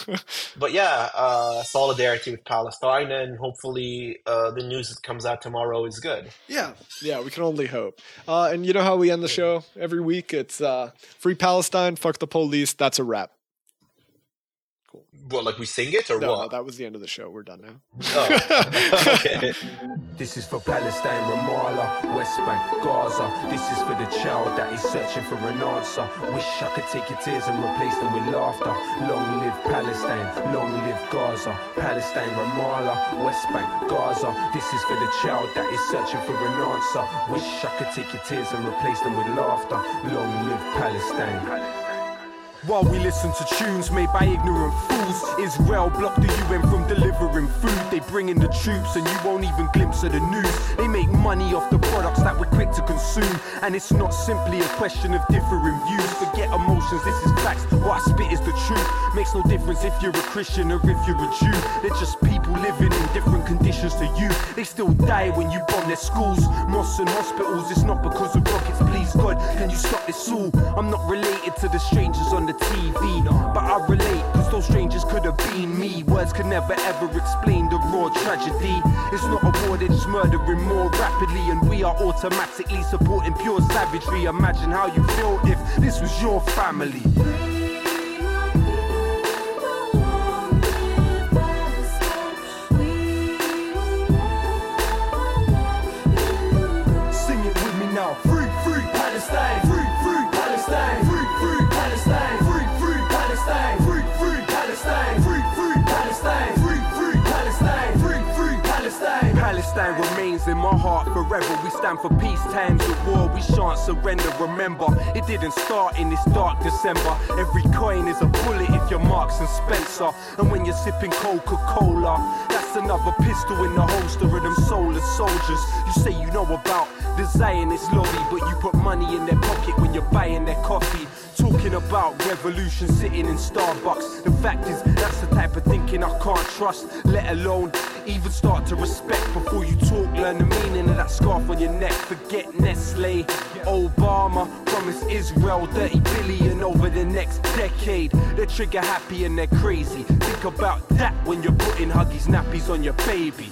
but yeah, uh, solidarity with Palestine, and hopefully uh, the news that comes out tomorrow is good. yeah, yeah, we can only hope. Uh, and you know how we end the show every week? It's uh, free Palestine, fuck the police. That's a wrap. What, like we sing it or No, no, what? that was the end of the show. We're done now. Oh. okay. This is for Palestine, Ramallah, West Bank, Gaza. This is for the child that is searching for an answer. Wish I could take your tears and replace them with laughter. Long live Palestine, long live Gaza. Palestine, Ramallah, West Bank, Gaza. This is for the child that is searching for an answer. Wish I could take your tears and replace them with laughter. Long live Palestine. While we listen to tunes made by ignorant fools, Israel blocked the UN from delivering food. They bring in the troops and you won't even glimpse of the news. They make money off the products that we're quick to consume. And it's not simply a question of differing views. Forget emotions, this is facts. What I spit is the truth. Makes no difference if you're a Christian or if you're a Jew. They're just people living in different conditions to you. They still die when you bomb their schools, mosques and hospitals. It's not because of rockets, please God. Can you stop this all? I'm not related to the strangers on the TV, but I relate, cause those strangers could have been me. Words could never ever explain the raw tragedy. It's not a war, they're murdering more rapidly, and we are automatically supporting pure savagery. Imagine how you feel if this was your family. In my heart forever. We stand for peace times of war. We shan't surrender. Remember, it didn't start in this dark December. Every coin is a bullet if you're Marks and Spencer. And when you're sipping Coca-Cola, that's another pistol in the holster of them soulless soldiers. You say you know about the Zionist lobby, but you put money in their pocket when you're buying their coffee. Talking about revolution sitting in Starbucks. The fact is, that's the type of thinking I can't trust, let alone even start to respect before you talk. Learn the meaning of that scarf on your neck. Forget Nestle. Obama promised Israel 30 billion over the next decade. They're trigger happy and they're crazy. Think about that when you're putting Huggies nappies on your baby.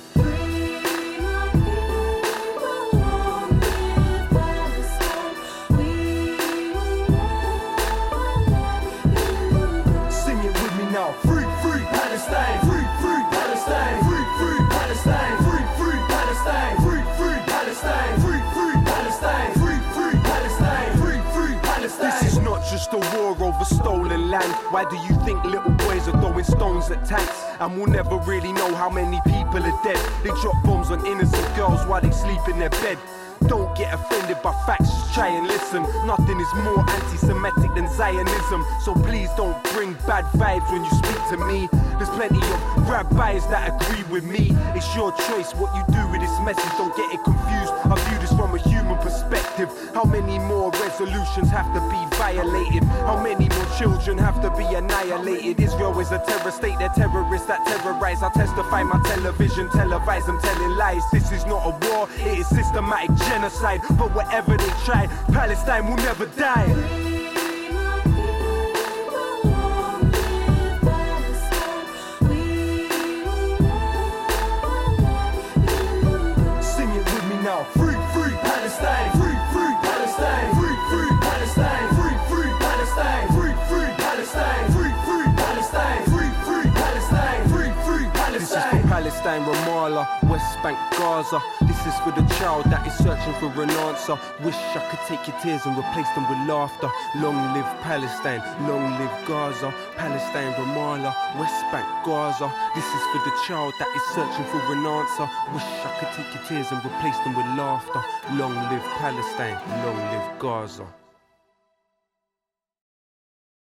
Stolen land. Why do you think little boys are throwing stones at tanks? And we'll never really know how many people are dead. They drop bombs on innocent girls while they sleep in their bed. Don't get offended by facts, just try and listen. Nothing is more anti Semitic than Zionism. So please don't bring bad vibes when you speak to me. There's plenty of rabbis that agree with me. It's your choice what you do with this message. Don't get it confused. I view this from a human perspective. How many more resolutions have to be violated? How many more children have to be annihilated? Israel is a terror state, they're terrorists that terrorize. I testify my television, televise them telling lies. This is not a war, it is systematic genocide. But whatever they try, Palestine will never die. Sing it with me now. Free free Palestine, West Bank, Gaza. This is for the child that is searching for an answer. Wish I could take your tears and replace them with laughter. Long live Palestine, long live Gaza. Palestine, Ramallah, West Bank, Gaza. This is for the child that is searching for an answer. Wish I could take your tears and replace them with laughter. Long live Palestine, long live Gaza.